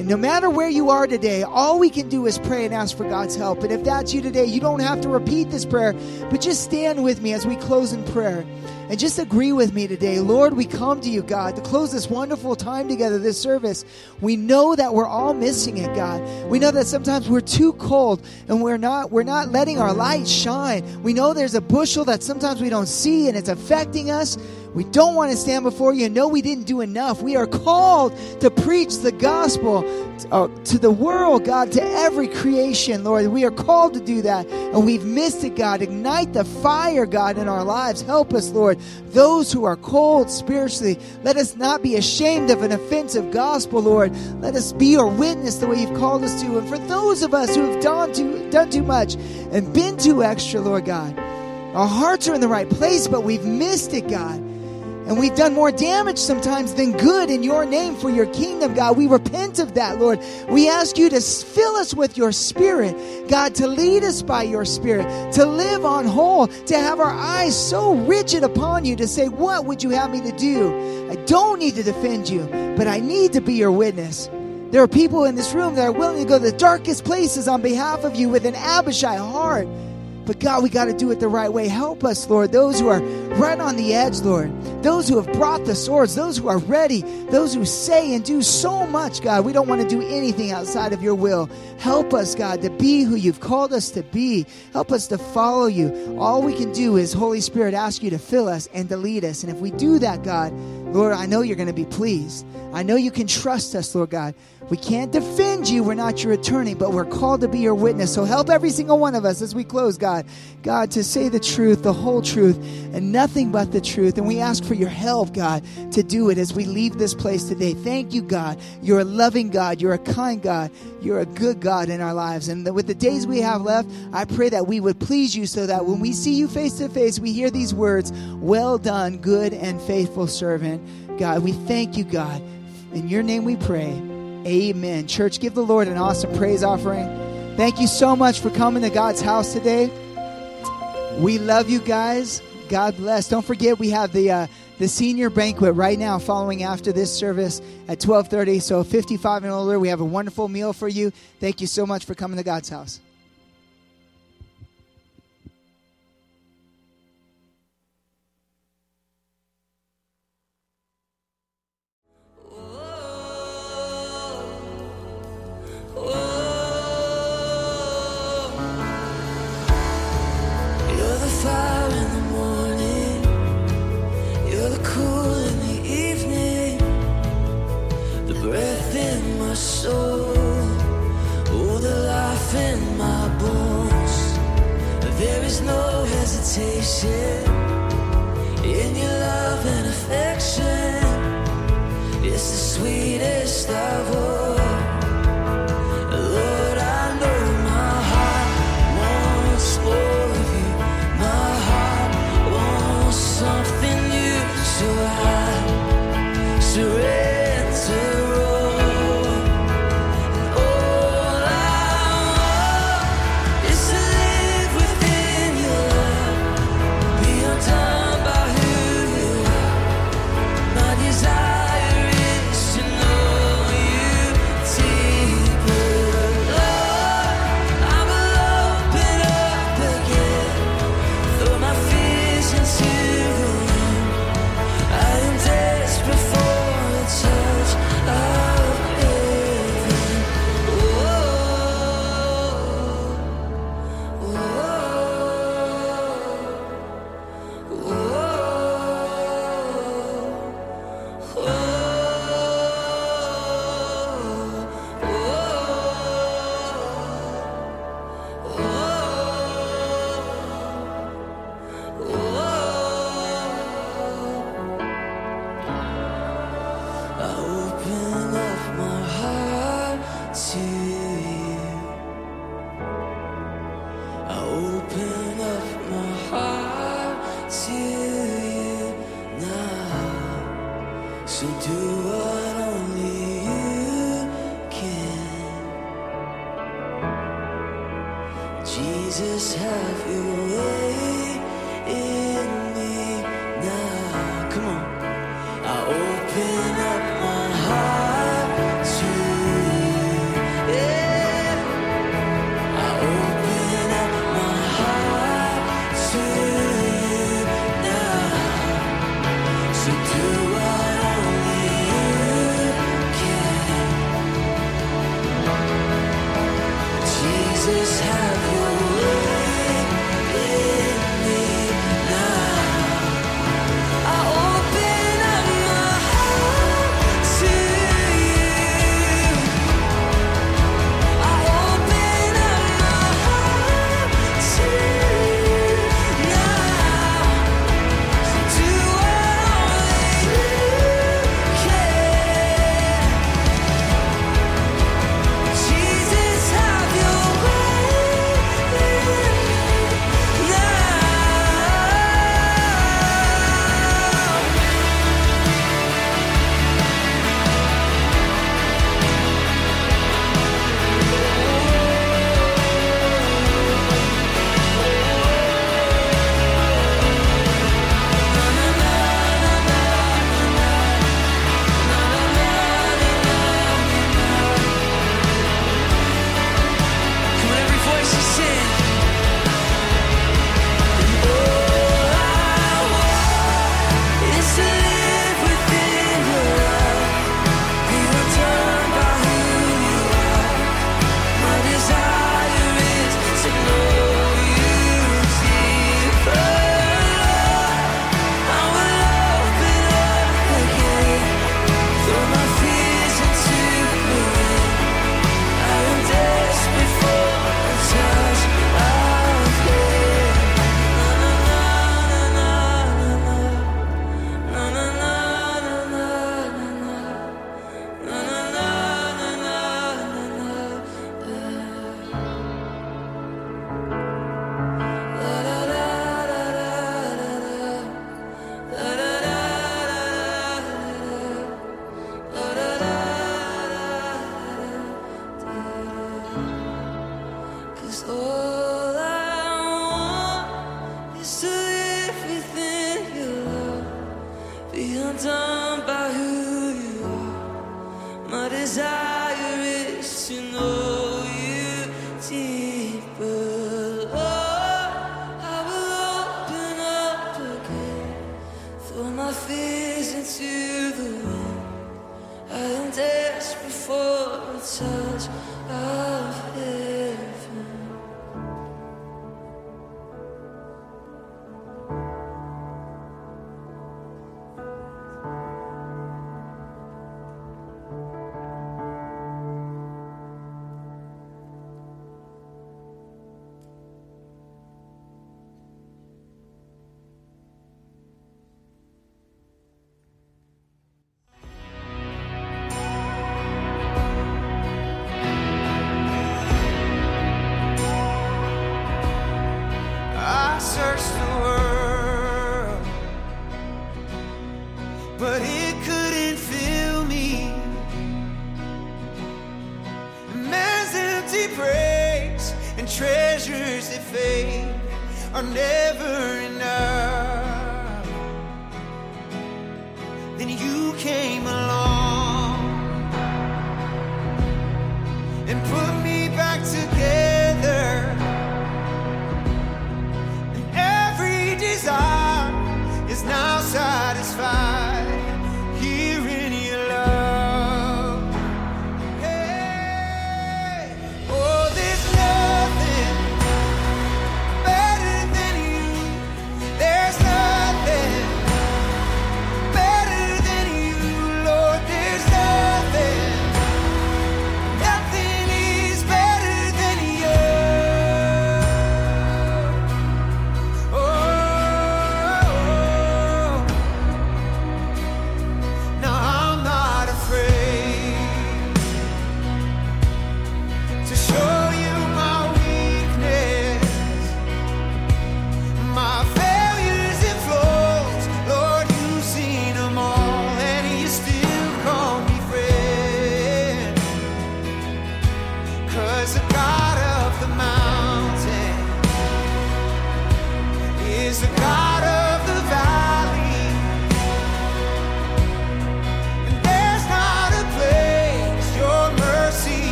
E: And no matter where you are today, all we can do is pray and ask for God's help. And if that's you today, you don't have to repeat this prayer, but just stand with me as we close in prayer. And just agree with me today. Lord, we come to you, God, to close this wonderful time together, this service. We know that we're all missing it, God. We know that sometimes we're too cold and we're not we're not letting our light shine. We know there's a bushel that sometimes we don't see and it's affecting us. We don't want to stand before you and know we didn't do enough. We are called to preach the gospel uh, to the world, God, to every creation, Lord. We are called to do that, and we've missed it, God. Ignite the fire, God, in our lives. Help us, Lord. Those who are cold spiritually, let us not be ashamed of an offensive gospel, Lord. Let us be your witness the way you've called us to. And for those of us who have done too, done too much and been too extra, Lord God, our hearts are in the right place, but we've missed it, God. And we've done more damage sometimes than good in your name for your kingdom, God. We repent of that, Lord. We ask you to fill us with your spirit, God, to lead us by your spirit, to live on whole, to have our eyes so rigid upon you, to say, What would you have me to do? I don't need to defend you, but I need to be your witness. There are people in this room that are willing to go to the darkest places on behalf of you with an Abishai heart. But God, we got to do it the right way. Help us, Lord. Those who are right on the edge, Lord. Those who have brought the swords. Those who are ready. Those who say and do so much, God. We don't want to do anything outside of your will. Help us, God, to be who you've called us to be. Help us to follow you. All we can do is, Holy Spirit, ask you to fill us and to lead us. And if we do that, God, Lord, I know you're going to be pleased. I know you can trust us, Lord God. We can't defend you. We're not your attorney, but we're called to be your witness. So help every single one of us as we close, God. God, to say the truth, the whole truth, and nothing but the truth. And we ask for your help, God, to do it as we leave this place today. Thank you, God. You're a loving God. You're a kind God. You're a good God in our lives. And with the days we have left, I pray that we would please you so that when we see you face to face, we hear these words Well done, good and faithful servant. God, we thank you, God. In your name we pray. Amen. Church, give the Lord an awesome praise offering. Thank you so much for coming to God's house today. We love you guys. God bless. Don't forget we have the uh, the senior banquet right now following after this service at 12:30. So 55 and older, we have a wonderful meal for you. Thank you so much for coming to God's house.
D: There is no hesitation in your love and affection. It's the sweetest of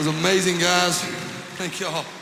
J: Was amazing, guys. Thank y'all.